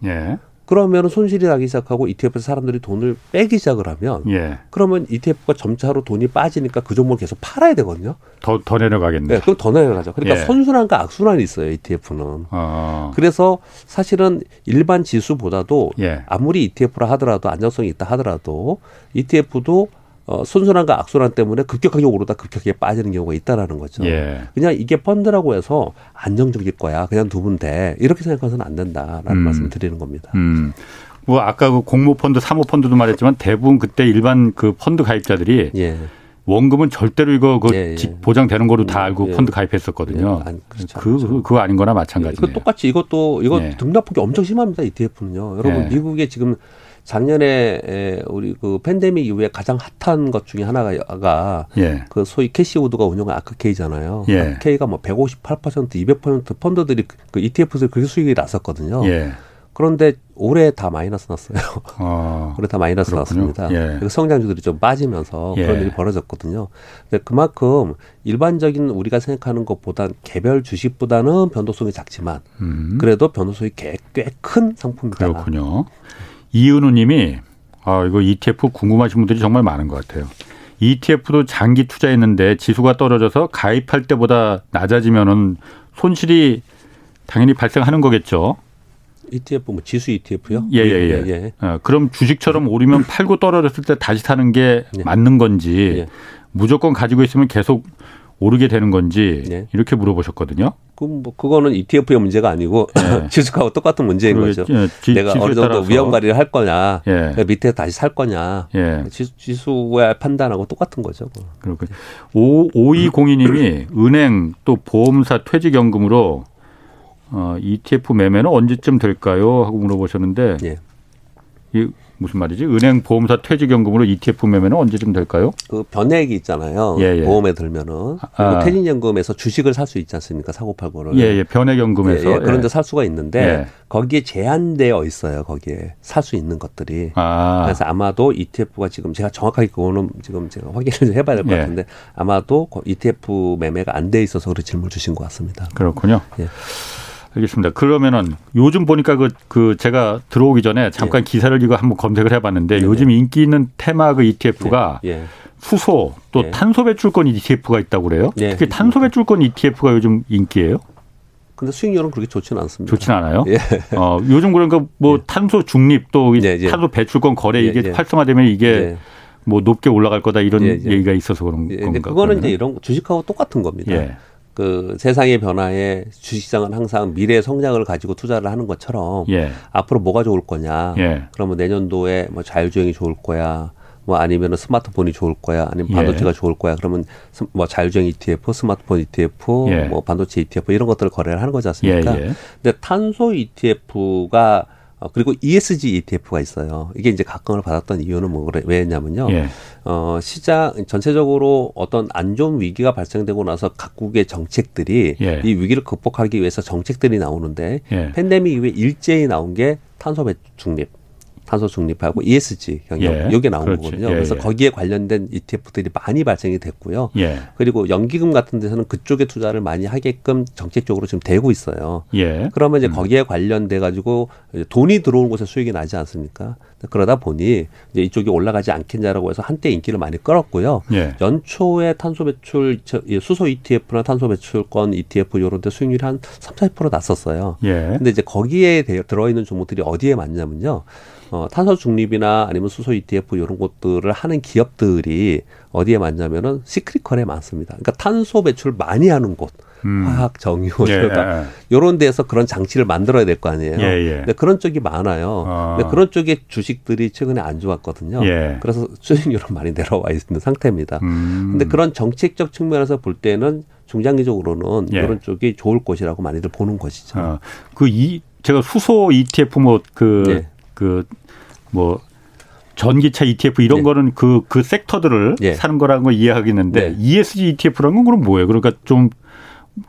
예. 그러면 손실이 나기 시작하고 ETF에서 사람들이 돈을 빼기 시작을 하면 예. 그러면 ETF가 점차로 돈이 빠지니까 그 종목을 계속 팔아야 되거든요. 더, 더 내려가겠네. 네, 그럼 더 내려가죠. 그러니까 예. 선순환과 악순환이 있어요, ETF는. 어. 그래서 사실은 일반 지수보다도 예. 아무리 ETF라 하더라도 안정성이 있다 하더라도 ETF도 어, 순순한과 악순환 때문에 급격하게 오르다 급격하게 빠지는 경우가 있다라는 거죠. 예. 그냥 이게 펀드라고 해서 안정적일 거야. 그냥 두면 돼. 이렇게 생각해서는 안 된다라는 음. 말씀 드리는 겁니다. 음. 뭐 아까 그 공모 펀드, 사모 펀드도 말했지만 대부분 그때 일반 그 펀드 가입자들이 예. 원금은 절대로 이거 그 예, 예. 보장되는 거로 다 알고 예. 펀드 가입했었거든요. 예. 아니, 그렇죠, 그, 그렇죠. 그거 아닌 거나 마찬가지예요. 그 똑같이 이것도 이거 예. 등락폭이 엄청 심합니다. ETF는요. 여러분 예. 미국에 지금 작년에 우리 그 팬데믹 이후에 가장 핫한 것 중에 하나가 예. 그 소위 캐시우드가 운영한 ARKK잖아요. 예. 아크케이가 뭐 158%, 200% 펀드들이 그 ETF에서 그렇게 수익이 났었거든요. 예. 그런데 올해 다 마이너스 났어요. 어, *laughs* 올해 다 마이너스 그렇군요. 났습니다. 예. 성장주들이 좀 빠지면서 예. 그런 일이 벌어졌거든요. 근데 그만큼 일반적인 우리가 생각하는 것보다 개별 주식보다는 변동성이 작지만 음. 그래도 변동성이 꽤 큰 상품이다. 그렇군요. 이은우 님이 아, 이거 ETF 궁금하신 분들이 정말 많은 것 같아요. ETF도 장기 투자했는데 지수가 떨어져서 가입할 때보다 낮아지면은 손실이 당연히 발생하는 거겠죠. ETF 뭐 지수 ETF요? 예, 예, 예. 예, 예. 어, 그럼 주식처럼 오르면 팔고 떨어졌을 때 다시 사는 게 예. 맞는 건지 예. 무조건 가지고 있으면 계속 오르게 되는 건지 네. 이렇게 물어보셨거든요. 그뭐 그거는 ETF의 문제가 아니고 *laughs* 네. 지수하고 똑같은 문제인 거죠. 예, 지, 내가 어느 정도. 위험 관리를 할 거냐, 예. 밑에 다시 살 거냐, 예. 지수, 의 판단하고 똑같은 거죠. 그렇군요. 5202님이 *clears throat* 은행 또 보험사 퇴직연금으로 어, ETF 매매는 언제쯤 될까요? 하고 물어보셨는데 예. 이 무슨 말이지? 은행 보험사 퇴직연금으로 ETF 매매는 언제쯤 될까요? 그 변액이 있잖아요. 예, 예. 보험에 들면은 아. 퇴직연금에서 주식을 살 수 있지 않습니까? 사고 팔고를. 예, 예. 변액연금에서 예, 예. 그런데 살 수가 있는데 예. 거기에 제한되어 있어요. 거기에 살 수 있는 것들이. 아. 그래서 아마도 ETF가 지금 제가 정확하게 그거는 지금 제가 확인을 해봐야 될것 예. 같은데 아마도 ETF 매매가 안 돼 있어서 그런 질문 주신 것 같습니다. 그렇군요. 예. 알겠습니다. 그러면은 요즘 보니까 그, 그 제가 들어오기 전에 잠깐 예. 기사를 이거 한번 검색을 해봤는데 네. 요즘 인기 있는 테마 그 ETF가 예. 예. 수소 또 예. 탄소 배출권 ETF가 있다고 그래요. 예. 특히 탄소 배출권 ETF가 요즘 인기예요. 근데 수익률은 그렇게 좋지는 않습니다. 좋지는 않아요. 예. 어, 요즘 그러니까 뭐 탄소 중립 또 탄소 배출권 거래 이게 활성화되면 이게 뭐 높게 올라갈 거다 이런 얘기가 있어서 그런 건가? 그거는 그러면? 이제 이런 주식하고 똑같은 겁니다. 그 세상의 변화에 주식시장은 항상 미래 성장을 가지고 투자를 하는 것처럼 예. 앞으로 뭐가 좋을 거냐. 예. 그러면 내년도에 뭐 자율주행이 좋을 거야. 뭐 아니면은 스마트폰이 좋을 거야. 아니면 반도체가 예. 좋을 거야. 그러면 뭐 자율주행 ETF, 스마트폰 ETF, 예. 뭐 반도체 ETF 이런 것들을 거래를 하는 거지 않습니까? 예, 예. 근데 탄소 ETF가 어, 그리고 ESG ETF가 있어요. 이게 이제 각광을 받았던 이유는 뭐 그래, 왜냐면요. 예. 어, 시장 전체적으로 어떤 안 좋은 위기가 발생되고 나서 각국의 정책들이 예. 이 위기를 극복하기 위해서 정책들이 나오는데 예. 팬데믹 이후에 일제히 나온 게 탄소 배중립 탄소 중립하고 ESG 경영 예, 이게 나온 그렇지. 거거든요. 예, 그래서 예. 거기에 관련된 ETF들이 많이 발생이 됐고요. 예. 그리고 연기금 같은 데서는 그쪽에 투자를 많이 하게끔 정책적으로 지금 되고 있어요. 예. 그러면 이제 음. 거기에 관련돼 가지고 돈이 들어오는 곳에 수익이 나지 않습니까? 그러다 보니 이제 이쪽이 올라가지 않겠냐라고 해서 한때 인기를 많이 끌었고요. 예. 연초에 탄소 배출 수소 ETF나 탄소 배출권 ETF 요런 데 수익률이 한 3, 40% 났었어요. 예. 근데 이제 거기에 들어 있는 종목들이 어디에 맞냐면요. 어, 탄소 중립이나 아니면 수소 ETF 이런 것들을 하는 기업들이 어디에 많냐면은 시크릿컬에 많습니다. 그러니까 탄소 배출 많이 하는 곳. 음. 화학, 정유, 예. 그러니까 이런 데서 그런 장치를 만들어야 될 거 아니에요. 예, 예. 근데 그런 쪽이 많아요. 어. 근데 그런 쪽의 주식들이 최근에 안 좋았거든요. 예. 그래서 수익률은 *laughs* 많이 내려와 있는 상태입니다. 음. 근데 그런 정책적 측면에서 볼 때는 중장기적으로는 예. 이런 쪽이 좋을 것이라고 많이들 보는 것이죠. 어. 그이 제가 수소 ETF 뭐그 네. 그뭐 전기차 ETF 이런 네. 거는 그, 그 섹터들을 네. 사는 거라는 걸 이해하겠는데 네. ESG ETF라는 건 그럼 뭐예요? 그러니까 좀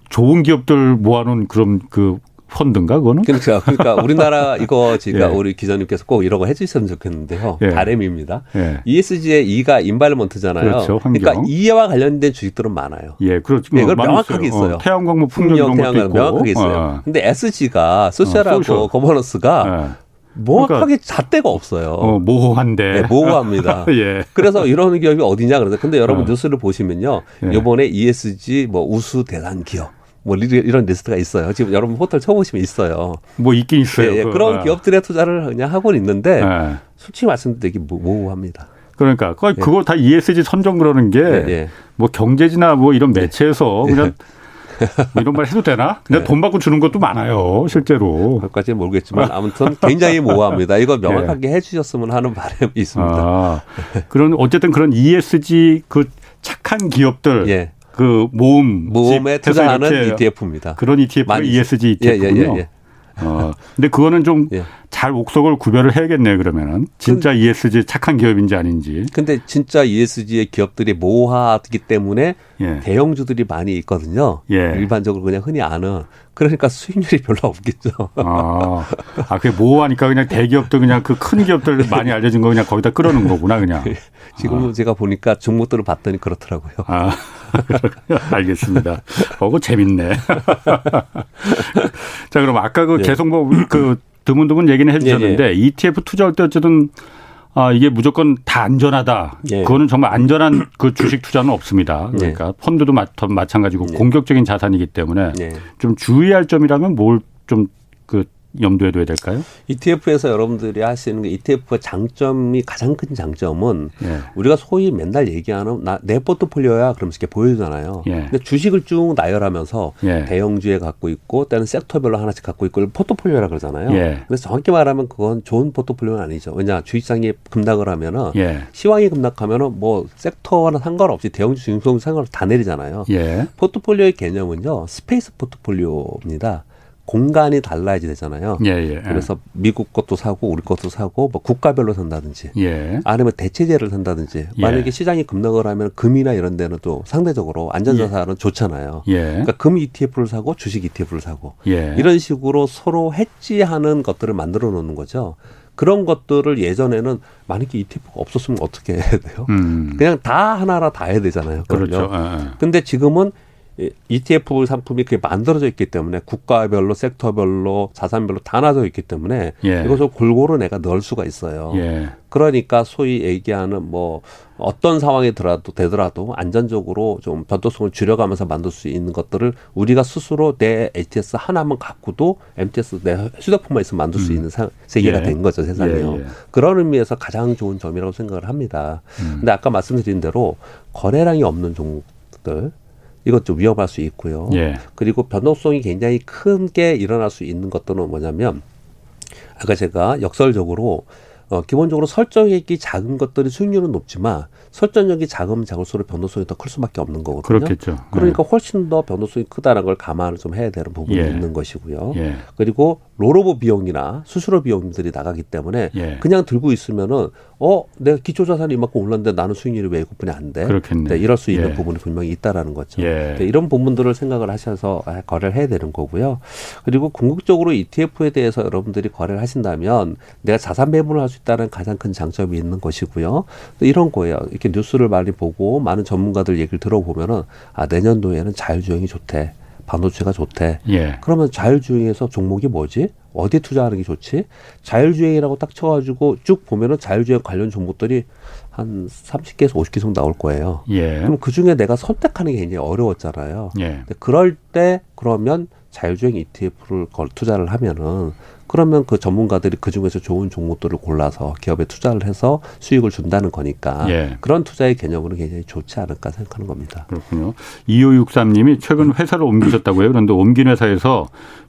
좋은 기업들 모아놓은 그런 그 펀드인가 그거는? 그렇죠. 그러니까 *laughs* 우리나라 이거 제가 예. 우리 기자님께서 꼭 이런 거 해주셨으면 좋겠는데요. 예. 바램입니다. 예. ESG의 E가 environment잖아요. 그렇죠. 환경. 그러니까 E와 관련된 주식들은 많아요. 예, 그렇죠. 네, 이걸 명확하게 있어요. 어, 태양광 뭐 풍력, 풍력 태양광 명확하게 있어요. 어. 근데 SG가 social하고 어, social. governance가 예. 정확하게 그러니까, 잣대가 없어요. 어, 모호한데. 네, 모호합니다. *laughs* 예. 그래서 이런 기업이 어디냐 그래서 근데 여러분 어. 뉴스를 보시면요. 예. 이번에 ESG 뭐 우수 대상 기업 뭐 이런 리스트가 있어요. 지금 여러분 포털 쳐보시면 있어요. 뭐 있긴 있어요. 예, 예. 그런 아. 기업들의 투자를 그냥 하고 있는데 예. 솔직히 말씀드리기 모호합니다. 그러니까 예. 그거 다 ESG 선정 그러는 게뭐 예, 경제지나 뭐 이런 매체에서 그냥 뭐 이런 말 해도 되나? 그냥 네. 돈 받고 주는 것도 많아요, 실제로. 그것까지는 모르겠지만 *laughs* 아무튼 굉장히 모호합니다. 이거 명확하게 네. 해주셨으면 하는 바람이 있습니다. 아, 그런 어쨌든 그런 ESG 그 착한 기업들 예. 그 모음 모음에 투자하는 ETF입니다. 그런 ETF가 ESG ETF군요. 예, 예, 예, 예. 어, 근데 그거는 좀잘 예. 옥석을 구별을 해야겠네요, 그러면은. 진짜 근, ESG 착한 기업인지 아닌지. 근데 진짜 ESG의 기업들이 모호하기 때문에 예. 대형주들이 많이 있거든요. 예. 일반적으로 그냥 흔히 아는. 그러니까 수익률이 별로 없겠죠. 아, 아 그게 모호하니까 그냥 대기업도 그냥 그 큰 기업들 많이 알려진 거 그냥 거기다 끌어놓은 거구나, 그냥. *laughs* 지금 아. 제가 보니까 종목들을 봤더니 그렇더라고요. 아, *laughs* 알겠습니다. 어, 그 재밌네. *laughs* 자, 그럼 아까 그 예. 계속 뭐 그 드문드문 얘기는 해주셨는데 예, 예. ETF 투자할 때 어쨌든 아, 이게 무조건 다 안전하다. 예. 그거는 정말 안전한 그 주식 투자는 없습니다. 예. 그러니까 예. 펀드도 마, 마찬가지고 예. 공격적인 자산이기 때문에 예. 좀 주의할 점이라면 뭘 좀 그 염두에 둬야 될까요? ETF에서 여러분들이 하시는 게 ETF의 장점이 가장 큰 장점은 예. 우리가 소위 맨날 얘기하는 나, 내 포트폴리오야 그러면서 이렇게 보여주잖아요. 예. 근데 주식을 쭉 나열하면서 예. 대형주에 갖고 있고 때는 섹터별로 하나씩 갖고 있고 포트폴리오라 그러잖아요. 예. 그래서 정확히 말하면 그건 좋은 포트폴리오는 아니죠. 왜냐 주식장이 급락을 하면은 예. 시황이 급락하면은 뭐 섹터와는 상관없이 대형주 중소형 상관없이 다 내리잖아요. 예. 포트폴리오의 개념은요 space 포트폴리오입니다. 공간이 달라야지 되잖아요. 예, 예, 예. 그래서 미국 것도 사고 우리 것도 사고 뭐 국가별로 산다든지 예. 아니면 대체재를 산다든지 예. 만약에 시장이 급락을 하면 금이나 이런 데는 또 상대적으로 안전자산은 예. 좋잖아요. 그러니까 금 ETF를 사고 주식 ETF를 사고 이런 식으로 서로 헤지하는 것들을 만들어 놓는 거죠. 그런 것들을 예전에는 만약에 ETF가 없었으면 어떻게 해야 돼요? 음. 그냥 다 하나하나 다 해야 되잖아요. 그렇죠. 근데 지금은 ETF 상품이 그게 만들어져 있기 때문에 국가별로 섹터별로 자산별로 다 나눠져 있기 때문에 예. 이것을 골고루 내가 넣을 수가 있어요. 예. 그러니까 소위 얘기하는 뭐 어떤 상황이 들어도 되더라도 안전적으로 좀 변동성을 줄여가면서 만들 수 있는 것들을 우리가 스스로 내 HTS 하나만 갖고도 MTS 내 휴대폰만 있으면 만들 수 음. 있는 사, 세계가 예. 된 거죠 세상이요. 예, 예. 그런 의미에서 가장 좋은 점이라고 생각을 합니다. 음. 근데 아까 말씀드린 대로 거래량이 없는 종목들 이것도 위험할 수 있고요. 예. 그리고 변동성이 굉장히 큰 게 일어날 수 있는 것들은 뭐냐면 아까 제가 역설적으로 어, 기본적으로 설정액이 작은 것들이 수익률은 높지만 설정력이 작으면 작을수록 변동성이 더 클 수밖에 없는 거거든요. 그렇겠죠. 그러니까 네. 훨씬 더 변동성이 크다는 걸 감안을 좀 해야 되는 부분이 예. 있는 것이고요. 예. 그리고 롤오버 비용이나 수수료 비용들이 나가기 때문에 예. 그냥 들고 있으면은 어 내가 기초자산이 이만큼 올랐는데 나는 수익률이 왜 이것뿐이 안 돼? 그렇겠네. 네, 이럴 수 있는 예. 부분이 분명히 있다라는 거죠. 예. 네, 이런 부분들을 생각을 하셔서 아, 거래를 해야 되는 거고요. 그리고 궁극적으로 ETF에 대해서 여러분들이 거래를 하신다면 내가 자산 배분을 할 수 있다는 가장 큰 장점이 있는 것이고요. 또 이런 거예요. 이렇게 뉴스를 많이 보고 많은 전문가들 얘기를 들어보면은 아 내년도에는 자율주행이 좋대. 반도체가 좋대. 예. 그러면 자율주행에서 종목이 뭐지? 어디 투자하는 게 좋지? 자율주행이라고 딱 쳐가지고 쭉 보면은 자율주행 관련 종목들이 한 30개에서 50개 정도 나올 거예요. 예. 그럼 그 중에 내가 선택하는 게 굉장히 어려웠잖아요. 예. 그럴 때 그러면 자율주행 ETF를 걸 투자를 하면은 그러면 그 전문가들이 그 중에서 좋은 종목들을 골라서 기업에 투자를 해서 수익을 준다는 거니까 예. 그런 투자의 개념으로 굉장히 좋지 않을까 생각하는 겁니다. 그렇군요. 2563님이 최근 회사를 옮기셨다고요. 그런데 옮긴 회사에서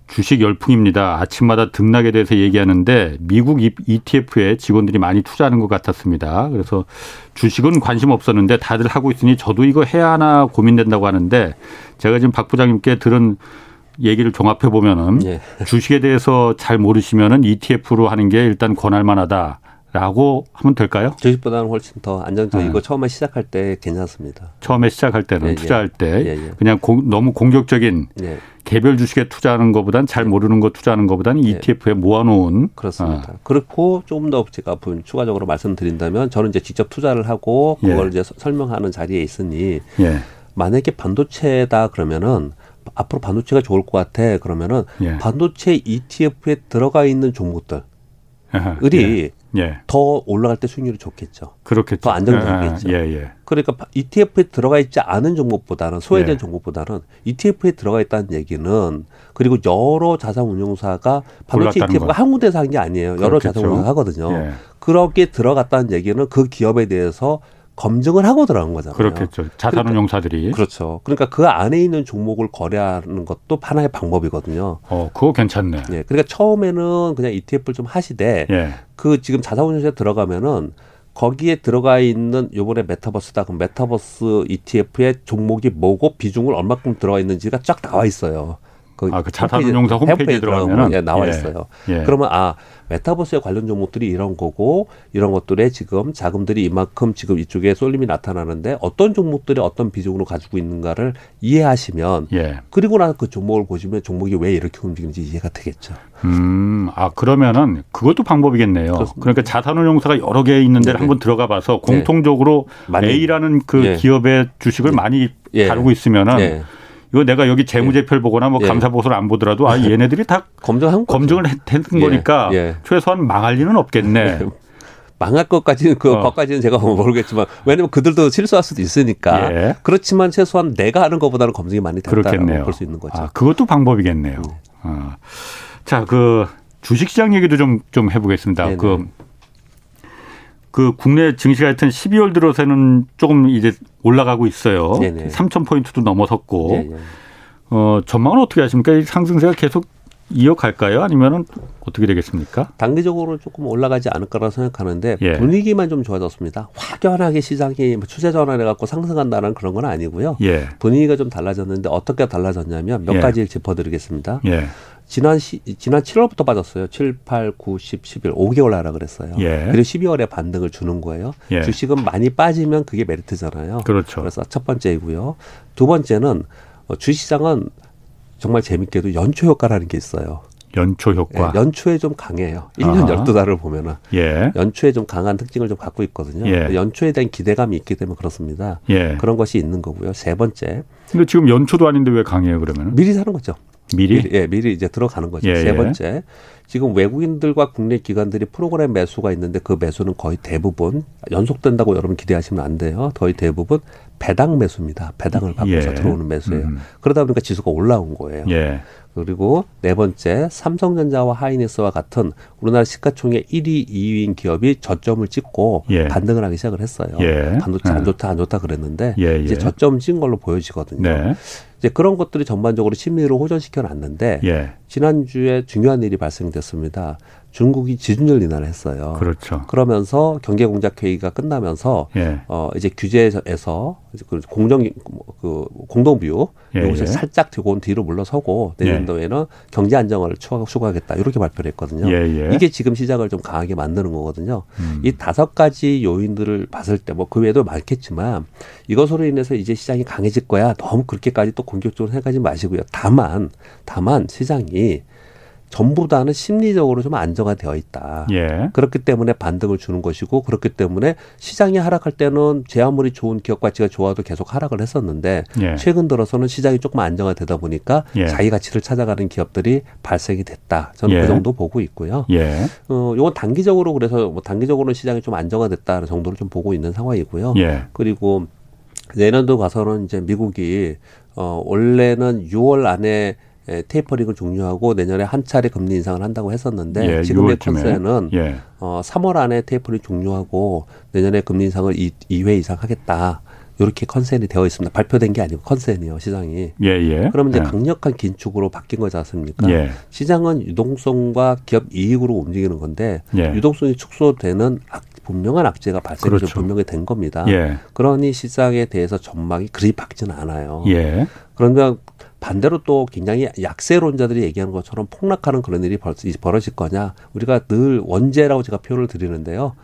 주식 열풍입니다. 아침마다 등락에 대해서 얘기하는데 미국 ETF에 직원들이 많이 투자하는 것 같았습니다. 그래서 주식은 관심 없었는데 다들 하고 있으니 저도 이거 해야 하나 고민된다고 하는데 제가 지금 박 부장님께 들은 얘기를 종합해 보면은 예. *laughs* 주식에 대해서 잘 모르시면은 ETF로 하는 게 일단 권할 만하다. 라고 하면 될까요? 주식보다는 훨씬 더 안정적이고 네. 처음에 시작할 때 괜찮습니다. 처음에 시작할 때는 예, 예. 투자할 때 예, 예. 그냥 공, 너무 공격적인 예. 개별 주식에 투자하는 것보단 잘 예. 모르는 거 투자하는 것보다는 ETF에 모아놓은 그렇습니다. 어. 그렇고 조금 더 제가 추가적으로 말씀드린다면 저는 이제 직접 투자를 하고 그걸 이제 설명하는 자리에 있으니 만약에 반도체다 그러면은 앞으로 반도체가 좋을 것 같아. 그러면은 예. 반도체 ETF에 들어가 있는 종목들 예. 예. 더 올라갈 때 수익률이 좋겠죠. 그렇겠죠. 더 안정적이겠죠. 예, 예. 그러니까 ETF에 들어가 있지 않은 종목보다는 소외된 예. 종목보다는 ETF에 들어가 있다는 얘기는 그리고 여러 자산 운용사가 반도체 ETF가 한 군데서 한 게 아니에요. 여러 그렇겠죠. 자산 운용사 하거든요. 예. 그렇게 들어갔다는 얘기는 그 기업에 대해서 검증을 하고 들어간 거잖아요. 그렇겠죠. 자산운용사들이. 그러니까, 그렇죠. 그러니까 그 안에 있는 종목을 거래하는 것도 하나의 방법이거든요. 어, 그거 괜찮네. 예. 그러니까 처음에는 그냥 ETF를 좀 하시되 예. 그 지금 자산운용사에 들어가면은 거기에 들어가 있는 요번에 메타버스다. 그럼 메타버스 ETF의 종목이 뭐고 비중을 얼마큼 들어가 있는지가 쫙 나와 있어요. 그, 아, 그 자산운용사 홈페이지, 홈페이지에 들어가면 예, 나와 예. 있어요. 예. 그러면 아 메타버스에 관련 종목들이 이런 거고 이런 것들에 지금 자금들이 이만큼 지금 이쪽에 쏠림이 나타나는데 어떤 종목들이 어떤 비중으로 가지고 있는가를 이해하시면 예. 그리고 나서 그 종목을 보시면 종목이 왜 이렇게 움직이는지 이해가 되겠죠. 음, 아 그러면은 그것도 방법이겠네요. 그렇습니다. 그러니까 자산운용사가 여러 개 있는 데를 네 한번 들어가 봐서 네. 공통적으로 네. A라는 그 네. 기업의 주식을 네. 많이 예. 다루고 있으면은 예. 이거 내가 여기 재무제표를 예. 보거나 뭐 예. 감사 보고서를 안 보더라도 아 얘네들이 다 검증한 검증을 했, 는 예. 거니까 예. 최소한 망할 리는 없겠네. 예. *laughs* 망할 것까지는 그 어. 것까지는 제가 모르겠지만 왜냐면 그들도 실수할 수도 있으니까 예. 그렇지만 최소한 내가 하는 것보다는 검증이 많이 됐다고 볼 수 있는 거죠. 아, 그것도 방법이겠네요. 네. 어. 자 그 주식시장 얘기도 좀 좀 해보겠습니다. 네네. 그 그 국내 증시 같은 12월 들어서는 조금 이제 올라가고 있어요. 네네. 3천 포인트도 넘어섰고 네네. 어 전망은 어떻게 하십니까? 이 상승세가 계속 이어갈까요? 아니면은 어떻게 되겠습니까? 단기적으로 조금 올라가지 않을까라고 생각하는데 예. 분위기만 좀 좋아졌습니다. 확연하게 시장이 뭐 추세 전환해 갖고 상승한다는 그런 건 아니고요. 예. 분위기가 좀 달라졌는데 어떻게 달라졌냐면 몇 예. 가지를 짚어드리겠습니다. 예. 지난 시, 지난 7월부터 빠졌어요. 7, 8, 9, 10, 11, 5개월 하라 그랬어요. 예. 그리고 12월에 반등을 주는 거예요. 예. 주식은 많이 빠지면 그게 메리트잖아요. 그렇죠. 그래서 첫 번째이고요. 두 번째는 어, 주시장은 정말 재밌게도 연초 효과라는 게 있어요. 연초 효과. 예, 연초에 좀 강해요. 1년 아. 12달을 보면은. 예. 연초에 좀 강한 특징을 좀 갖고 있거든요. 예. 연초에 대한 기대감이 있기 때문에 그렇습니다. 예. 그런 것이 있는 거고요. 세 번째. 근데 지금 연초도 아닌데 왜 강해요, 그러면? 미리 사는 거죠. 미리? 미리 예, 미리 이제 들어가는 거죠. 예, 세 예. 번째. 지금 외국인들과 국내 기관들이 프로그램 매수가 있는데 그 매수는 거의 대부분 연속된다고 여러분 기대하시면 안 돼요. 거의 대부분 배당 매수입니다. 배당을 받고서 예. 들어오는 매수예요. 음. 그러다 보니까 지수가 올라온 거예요. 예. 그리고 네 번째 삼성전자와 하이닉스와 같은 우리나라 시가총액 1위, 2위인 기업이 저점을 찍고 예. 반등을 하기 시작을 했어요. 예. 반도체 안 예. 좋다, 안 좋다 그랬는데 예, 이제 예. 저점 찍은 걸로 보여지거든요. 네. 이제 그런 것들이 전반적으로 심리를 호전시켜 놨는데 예. 지난주에 중요한 일이 발생됐습니다. 중국이 지준율 인하를 했어요. 그렇죠. 그러면서 경제 공작 회의가 끝나면서 예. 어 이제 규제에서 그 공정 그 공동 비율 예, 여기서 예. 살짝 뒤고 뒤로 물러서고 내년도에는 예. 경제 안정화를 추구하겠다 이렇게 발표를 했거든요. 예, 예. 이게 지금 시작을 좀 강하게 만드는 거거든요. 음. 이 다섯 가지 요인들을 봤을 때 뭐 그 외에도 많겠지만 이것으로 인해서 이제 시장이 강해질 거야. 너무 그렇게까지 또 공격적으로 생각하지 마시고요. 다만 다만 시장이 전보다는 심리적으로 좀 안정화 되어 있다. 예. 그렇기 때문에 반등을 주는 것이고 그렇기 때문에 시장이 하락할 때는 제 아무리 좋은 기업 가치가 좋아도 계속 하락을 했었는데 예. 최근 들어서는 시장이 조금 안정화되다 보니까 예. 자기 가치를 찾아가는 기업들이 발생이 됐다. 저는 그 예. 정도 보고 있고요. 예. 어, 요건 단기적으로 그래서 뭐 단기적으로는 시장이 좀 안정화됐다는 정도를 좀 보고 있는 상황이고요. 예. 그리고 내년도 가서는 이제 미국이 어 원래는 6월 안에 예, 테이퍼링을 종료하고 내년에 한 차례 금리 인상을 한다고 했었는데 예, 지금의 컨센은 예. 어, 3월 안에 테이퍼링 종료하고 내년에 금리 인상을 2, 2회 이상 하겠다. 이렇게 컨센이 되어 있습니다. 발표된 게 아니고 컨센이요, 시장이. 예, 예. 그러면 이제 예. 강력한 긴축으로 바뀐 거지 않습니까? 예. 시장은 유동성과 기업 이익으로 움직이는 건데 예. 유동성이 축소되는 악, 분명한 악재가 발생이 그렇죠. 분명히 된 겁니다. 예. 그러니 시장에 대해서 전망이 그리 밝지는 않아요. 예. 그러면 반대로 또 굉장히 약세론자들이 얘기하는 것처럼 폭락하는 그런 일이 벌어질 거냐. 우리가 늘 원죄라고 제가 표현을 드리는데요.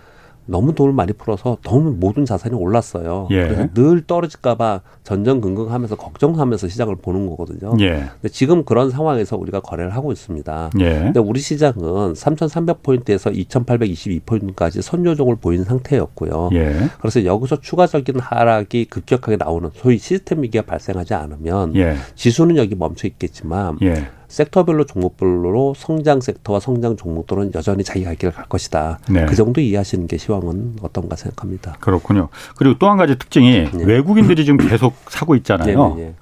너무 돈을 많이 풀어서 너무 모든 자산이 올랐어요. 예. 그래서 늘 떨어질까봐 전전긍긍하면서 걱정하면서 시장을 보는 거거든요. 예. 근데 지금 그런 상황에서 우리가 거래를 하고 있습니다. 예. 근데 우리 시장은 3,300포인트에서 2,822포인트까지 선조종을 보이는 상태였고요. 예. 그래서 여기서 추가적인 하락이 급격하게 나오는 소위 시스템 위기가 발생하지 않으면 예. 지수는 여기 멈춰 있겠지만 예. 섹터별로 종목별로 성장 섹터와 성장 종목들은 여전히 자기 갈 길을 갈 것이다. 네. 그 정도 이해하시는 게 시황은 어떤가 생각합니다. 그렇군요. 그리고 또 한 가지 특징이 네. 외국인들이 지금 계속 사고 있잖아요. 네, 네, 네.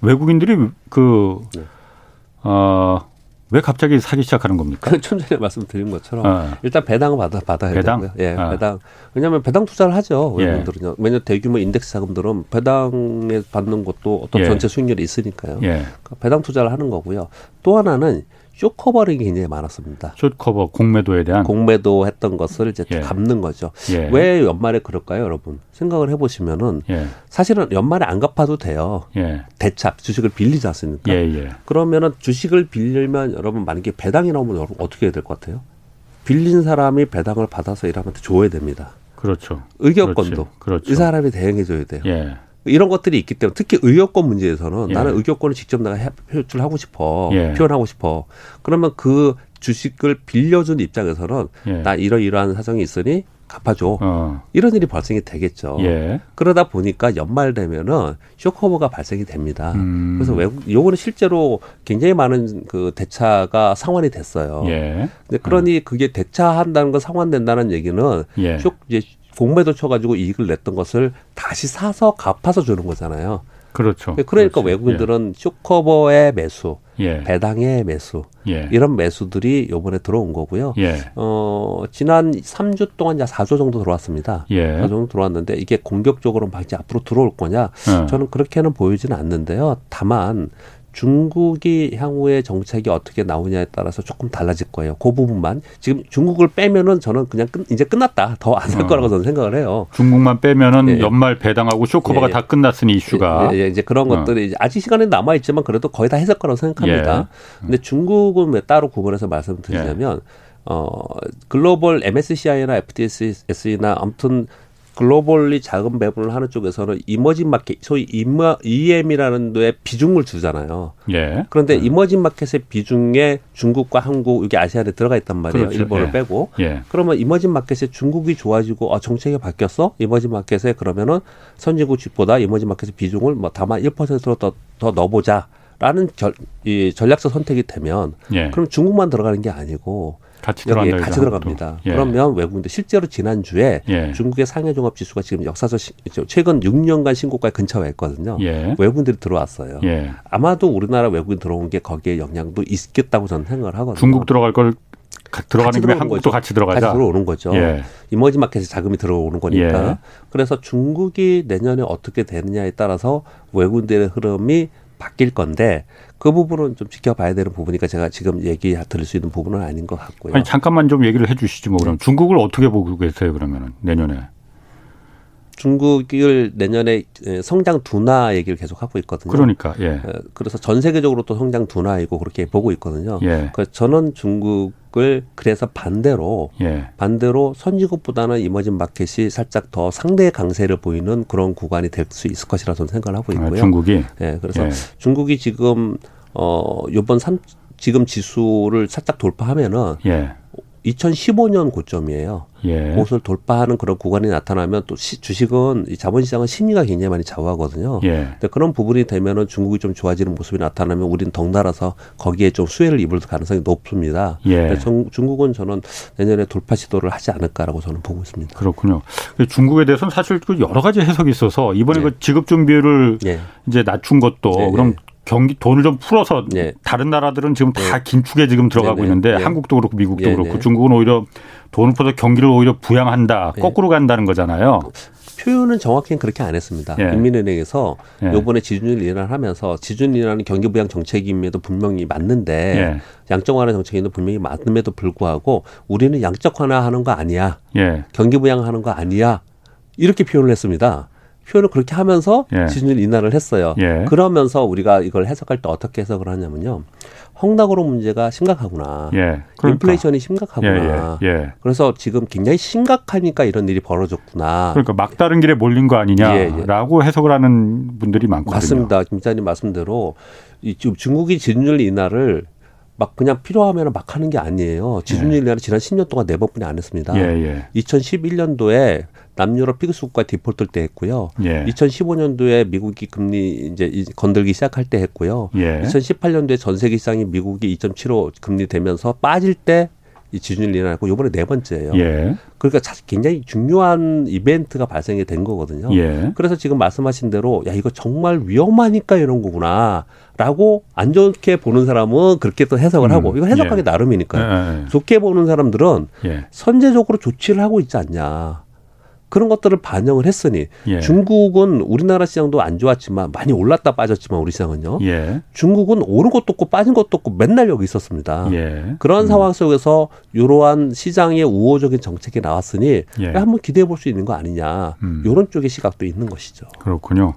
외국인들이 그 네. 어, 왜 갑자기 사기 시작하는 겁니까? 좀 전에 말씀드린 것처럼 어. 일단 배당을 받아 받아야 배당? 되고요. 예, 어. 배당. 왜냐하면 배당 투자를 하죠. 외국인들은요. 예. 왜냐하면 대규모 인덱스 자금들은 배당에 받는 것도 어떤 예. 전체 수익률이 있으니까요. 예. 그러니까 배당 투자를 하는 거고요. 또 하나는 short covering이 굉장히 많았습니다. short cover 공매도에 대한 공매도 했던 것을 이제 예. 갚는 거죠. 예. 왜 연말에 그럴까요, 여러분? 생각을 해보시면은 예. 사실은 연말에 안 갚아도 돼요. 예. 대차 주식을 빌리지 않습니까? 예, 예. 그러면은 주식을 빌리면 여러분 만약에 배당이 나오면 여러분 어떻게 해야 될 것 같아요? 빌린 사람이 배당을 받아서 이 사람한테 줘야 됩니다. 그렇죠. 의결권도 그렇죠. 이 사람이 대행해줘야 돼요. 이런 것들이 있기 때문에 특히 의료권 문제에서는 예. 나는 의료권을 직접 내가 표출하고 싶어 예. 표현하고 싶어 그러면 그 주식을 빌려준 입장에서는 예. 나 이러이러한 사정이 있으니 갚아줘 어. 이런 일이 발생이 되겠죠. 예. 그러다 보니까 연말 되면은 쇼커버가 발생이 됩니다. 음. 그래서 외국 요거는 실제로 굉장히 많은 그 대차가 상환이 됐어요. 예. 근데 그러니 어. 그게 대차한다는 거 상환된다는 얘기는 예. 쇼 이제 공매도 쳐가지고 이익을 냈던 것을 다시 사서 갚아서 주는 거잖아요. 그렇죠. 그러니까 그렇죠. 외국인들은 예. 쇼커버의 매수, 예. 배당의 매수 예. 이런 매수들이 요번에 들어온 거고요. 예. 어, 지난 3주 동안 약 4조 정도 들어왔습니다. 예. 4조 정도 들어왔는데 이게 공격적으로 막 이제 앞으로 들어올 거냐? 어. 저는 그렇게는 보이지는 않는데요. 다만 중국이 향후에 정책이 어떻게 나오냐에 따라서 조금 달라질 거예요. 그 부분만 지금 중국을 빼면은 저는 그냥 끝, 이제 끝났다. 더 안살 어. 거라고 저는 생각을 해요. 중국만 빼면은 예. 연말 배당하고 쇼커버가 예. 다 끝났으니 이슈가 예. 예. 이제 그런 어. 것들이 아직 시간이 남아 있지만 그래도 거의 다 했을 거라고 생각합니다. 예. 근데 중국은 왜 따로 구분해서 말씀드리자면 예. 어 글로벌 MSCI나 FTSE나 아무튼 globally 자금 배분을 하는 쪽에서는 emerging market, 소위 emer, EM이라는 데에 비중을 주잖아요. 예. 그런데 음. 이머징 마켓의 비중에 중국과 한국, 이게 아시아에 들어가 있단 말이에요. 그렇죠. 일본을 예. 빼고. 예. 그러면 emerging market에 중국이 좋아지고, 아, 정책이 바뀌었어? emerging market에 그러면은 선진국 집보다 이머징 마켓의 비중을 뭐 다만 1%로 더, 더 넣어보자. 라는 이 전략적 선택이 되면 예. 그럼 중국만 들어가는 게 아니고 같이 들어간다. 같이 들어갑니다. 예. 그러면 외국인들 실제로 지난 주에 예. 중국의 상해 종합 지수가 지금 역사적 시, 최근 6년간 신고가에 근처했거든요. 예. 외국인들이 들어왔어요. 예. 아마도 우리나라 외국인 들어온 게 거기에 영향도 있겠다고 저는 생각을 하거든요. 중국 들어갈 걸 들어가는 김에 한국도 거죠. 같이 들어가자. 같이 들어오는 거죠. 예. 이머지 마켓에 자금이 들어오는 거니까. 예. 그래서 중국이 내년에 어떻게 되느냐에 따라서 외국인들의 흐름이 바뀔 건데 그 부분은 좀 지켜봐야 되는 부분이니까 제가 지금 얘기 들을 수 있는 부분은 아닌 것 같고요. 아니 잠깐만 좀 얘기를 해주시지 뭐 그럼 네. 중국을 어떻게 보고 계세요 그러면은 내년에? 중국을 내년에 성장 둔화 얘기를 계속 하고 있거든요. 그러니까 예. 어, 그래서 전 세계적으로 또 성장 둔화이고 그렇게 보고 있거든요. 예. 그래서 저는 중국 을 그래서 반대로 예. 반대로 선진국보다는 이머징 마켓이 살짝 더 상대 강세를 보이는 그런 구간이 될 수 있을 것이라 저는 생각을 하고 아, 있고요. 아, 중국이 예. 그래서 예. 중국이 지금 어 요번 삼 지금 지수를 살짝 돌파하면은 예. 2015년 고점이에요. 예. 그것을 돌파하는 그런 구간이 나타나면 또 시, 주식은 이 자본시장은 심리가 굉장히 많이 좌우하거든요. 예. 근데 그런 부분이 되면은 중국이 좀 좋아지는 모습이 나타나면 우리는 덩달아서 거기에 좀 수혜를 입을 가능성이 높습니다. 예. 정, 중국은 저는 내년에 돌파 시도를 하지 않을까라고 저는 보고 있습니다. 그렇군요. 중국에 대해서는 사실 그 여러 가지 해석이 있어서 이번에 예. 그 지급 준비율을 예. 이제 낮춘 것도 예, 그럼 경기 돈을 좀 풀어서 네. 다른 나라들은 지금 다 네. 긴축에 지금 들어가고. 있는데 네. 한국도 그렇고 미국도 네, 그렇고 중국은 오히려 돈을 풀어서 경기를 오히려 부양한다 거꾸로 간다는 거잖아요. 표현은 정확히는 그렇게 안 했습니다. 예. 인민은행에서 예. 요번에 지준율 인하를 하면서 지준율 인하는 경기 부양 정책임에도 분명히 맞는데 예. 양적 완화 정책임에도 분명히 맞음에도 불구하고 우리는 양적 완화하는 거 아니야. 예. 경기 부양하는 거 아니야. 이렇게 표현을 했습니다. 표현을 그렇게 하면서 예. 지준율 인하를 했어요. 예. 그러면서 우리가 이걸 해석할 때 어떻게 해석을 하냐면요. 헝다고로 문제가 심각하구나. 예. 그러니까. 인플레이션이 심각하구나. 예, 예, 예. 그래서 지금 굉장히 심각하니까 이런 일이 벌어졌구나. 그러니까 막다른 길에 몰린 거 아니냐라고 해석을 하는 분들이 많거든요. 맞습니다. 김 기자님 말씀대로 이 지금 중국이 지준율 인하를 막 그냥 필요하면 막 하는 게 아니에요. 지준율 인하를 지난 10년 동안 네 번뿐이 안 했습니다. 예, 예. 2011년도에 남유럽 피그스 국가 디폴트 때 했고요. 예. 2015년도에 미국이 금리 이제 건들기 시작할 때 했고요. 예. 2018년도에 전 세계 시장이 미국이 2.75 금리 되면서 빠질 때 이 지준율 일어났고 요번에 네 번째예요. 예. 그러니까 굉장히 중요한 이벤트가 발생이 된 거거든요. 예. 그래서 지금 말씀하신 대로 야 이거 정말 위험하니까 이런 거구나 라고 안 좋게 보는 사람은 그렇게 또 해석을 음. 하고 이거 해석하기 예. 나름이니까요. 예, 예. 좋게 보는 사람들은 예. 선제적으로 조치를 하고 있지 않냐. 그런 것들을 반영을 했으니 예. 중국은 우리나라 시장도 안 좋았지만 많이 올랐다 빠졌지만 우리 시장은요. 예. 중국은 오른 것도 없고 빠진 것도 없고 맨날 여기 있었습니다. 예. 그런 음. 상황 속에서 이러한 시장의 우호적인 정책이 나왔으니 예. 한번 기대해 볼 수 있는 거 아니냐. 음. 이런 쪽의 시각도 있는 것이죠. 그렇군요.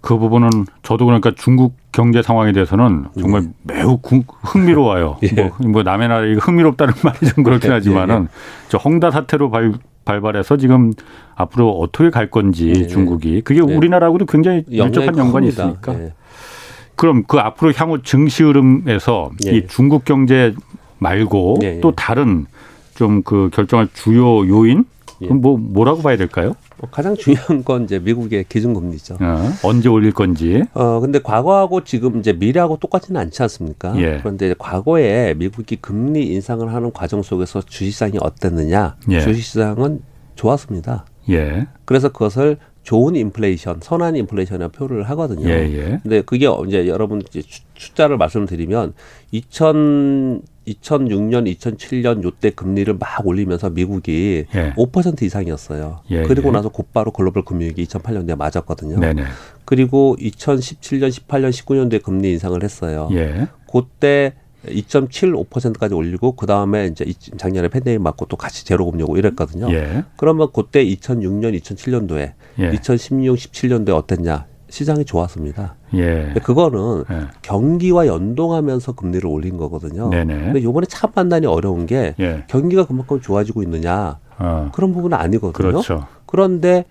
그 부분은 저도 그러니까 중국 경제 상황에 대해서는 정말 네. 매우 흥미로워요. *laughs* 예. 뭐, 뭐 남의 나라 이거 흥미롭다는 *laughs* 말이 좀 그렇긴 예, 하지만은 저 헝다 사태로 발, 발발해서 지금 앞으로 어떻게 갈 건지 네. 중국이 그게 네. 우리나라하고도 굉장히 밀접한 연관이 있으니까. 네. 그럼 그 앞으로 향후 증시 흐름에서 이 중국 경제 말고 또 다른 좀 그 결정할 주요 요인 그럼 뭐 뭐라고 봐야 될까요? 뭐 가장 중요한 건 이제 미국의 기준금리죠. 어, 언제 올릴 건지. 어 근데 과거하고 지금 이제 미래하고 똑같지는 않지 않습니까? 예. 그런데 과거에 미국이 금리 인상을 하는 과정 속에서 주식시장이 어땠느냐? 예. 주식시장은 좋았습니다. 예. 그래서 그것을 좋은 인플레이션, 선한 인플레이션이라고 표를 하거든요. 예, 예. 근데 그게 이제 여러분 이제 숫자를 말씀드리면 2000 2006년, 2007년 요때 금리를 막 올리면서 미국이 예. 5% 이상이었어요. 예, 그리고 예. 나서 곧바로 글로벌 금융위기 2008년도에 맞았거든요. 네네. 그리고 2017년, 18년, 19년도에 금리 인상을 했어요. 예. 그때 2.75%까지 올리고 그 다음에 이제 작년에 팬데믹 맞고 또 같이 제로 금리 오고 이랬거든요. 예. 그러면 그때 2006년, 2007년도에 예. 2016, 17년도에 어땠냐? 시장이 좋았습니다. 예. 그거는 예. 경기와 연동하면서 금리를 올린 거거든요. 네네. 근데 요번에 참 판단이 어려운 게 예. 경기가 그만큼 좋아지고 있느냐 어. 그런 부분은 아니거든요. 그렇죠. 그런데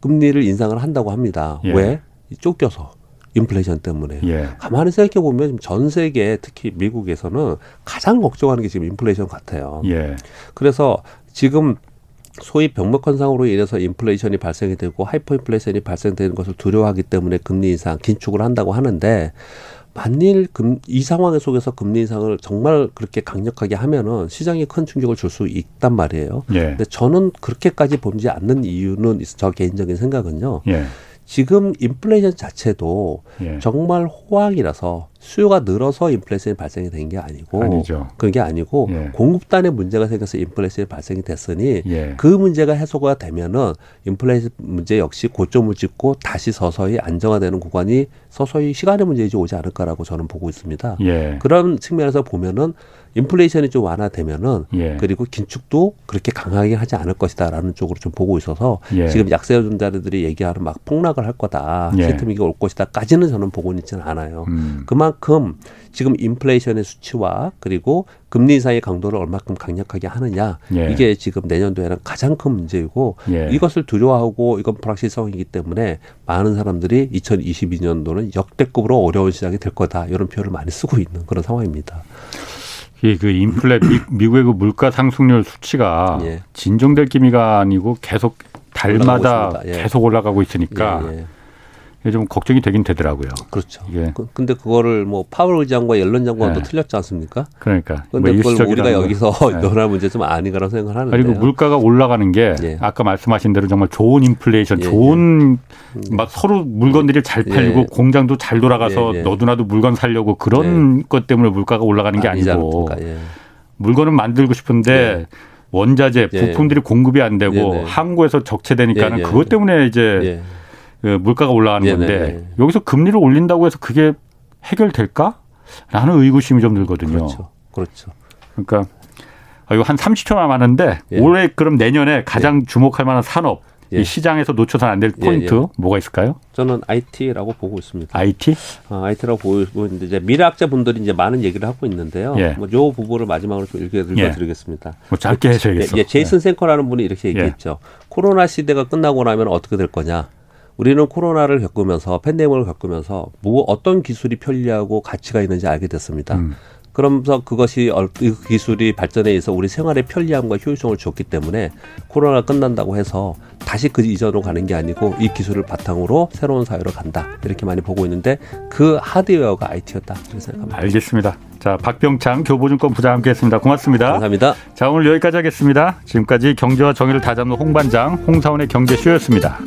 금리를 인상을 한다고 합니다. 예. 왜? 쫓겨서. 인플레이션 때문에. 예. 가만히 생각해 보면 전 세계 특히 미국에서는 가장 걱정하는 게 지금 인플레이션 같아요. 예. 그래서 지금 소위 병목 현상으로 인해서 인플레이션이 발생이 되고 하이퍼 인플레이션이 발생되는 것을 두려워하기 때문에 금리 인상 긴축을 한다고 하는데 만일 금, 이 상황 속에서 금리 인상을 정말 그렇게 강력하게 하면은 시장에 큰 충격을 줄 수 있단 말이에요. 예. 근데 저는 그렇게까지 보지 않는 이유는 저 개인적인 생각은요. 예. 지금 인플레이션 자체도 예. 정말 호황이라서 수요가 늘어서 인플레이션이 발생이 된 게 아니고 아니죠. 그게 아니고 예. 공급단에 문제가 생겨서 인플레이션이 발생이 됐으니 예. 그 문제가 해소가 되면은 인플레이션 문제 역시 고점을 찍고 다시 서서히 안정화되는 구간이 서서히 시간의 문제이지 오지 않을까라고 저는 보고 있습니다. 예. 그런 측면에서 보면은 인플레이션이 좀 완화되면은 예. 그리고 긴축도 그렇게 강하게 하지 않을 것이다라는 쪽으로 좀 보고 있어서 예. 지금 약세존자들이 얘기하는 막 폭락을 할 거다, 예. 시스템 이게 올 것이다까지는 저는 보고 있지는 않아요. 음. 그만큼 지금 인플레이션의 수치와 그리고 금리 인상의 강도를 얼마큼 강력하게 하느냐 예. 이게 지금 내년도에는 가장 큰 문제이고 예. 이것을 두려워하고 이건 불확실성이기 때문에 많은 사람들이 2022년도는 역대급으로 어려운 시장이 될 거다 이런 표현을 많이 쓰고 있는 그런 상황입니다. 그 인플레 미, 국의그 물가 상승률 수치가 예. 진정될 기미가 아니고 계속 달마다 예. 계속 올라가고 있으니까 예, 예. 좀 걱정이 되긴 되더라고요. 그렇죠. 예. 그, 근데 그거를 뭐 파월 의장과 옐런 장관도 네. 틀렸지 않습니까? 그러니까. 근데 뭐 그걸 우리가 여기서 네. 논할 *laughs* 문제 좀 아니가라고 생각을 하는데. 그리고 물가가 올라가는 게 예. 아까 말씀하신 대로 정말 좋은 인플레이션, 예, 좋은 예. 막 서로 물건들이 잘 팔리고 예. 공장도 잘 돌아가서 너도나도 물건 살려고 그런 것 때문에 물가가 올라가는 게 아니고 물건은 만들고 싶은데 원자재, 부품들이 공급이 안 되고 한국에서 적체되니까는 그것 때문에 이제 그 물가가 올라가는 네네. 건데 네. 여기서 금리를 올린다고 해서 그게 해결될까? 라는 의구심이 좀 들거든요. 그렇죠. 그렇죠. 그러니까 아, 이거 한 30초 남았는데 예. 올해 그럼 내년에 가장 예. 주목할 만한 산업 예. 이 시장에서 놓쳐서는 안될 예, 포인트 예. 뭐가 있을까요? 저는 IT라고 보고 있습니다. IT? 어, IT라고 보고 있는데 이제 미래학자 분들이 이제 많은 얘기를 하고 있는데요. 예. 뭐요 부분을 마지막으로 좀 읽어 드리겠습니다. 뭐 짧게 해셔야겠어. 예, 제이슨 생커라는 분이 이렇게 얘기했죠. 코로나 시대가 끝나고 나면 어떻게 될 거냐? 우리는 코로나를 겪으면서 팬데믹을 겪으면서 뭐 어떤 기술이 편리하고 가치가 있는지 알게 됐습니다. 음. 그러면서 그것이 그 기술이 발전에 의해서 우리 생활의 편리함과 효율성을 줬기 때문에 코로나 끝난다고 해서 다시 그 이전으로 가는 게 아니고 이 기술을 바탕으로 새로운 사회로 간다 이렇게 많이 보고 있는데 그 하드웨어가 IT였다 이렇게 생각합니다. 알겠습니다. 자 박병창 교보증권 부장 함께했습니다. 고맙습니다. 감사합니다. 자 오늘 여기까지 하겠습니다. 지금까지 경제와 정의를 다잡는 홍반장 홍사원의 경제쇼였습니다.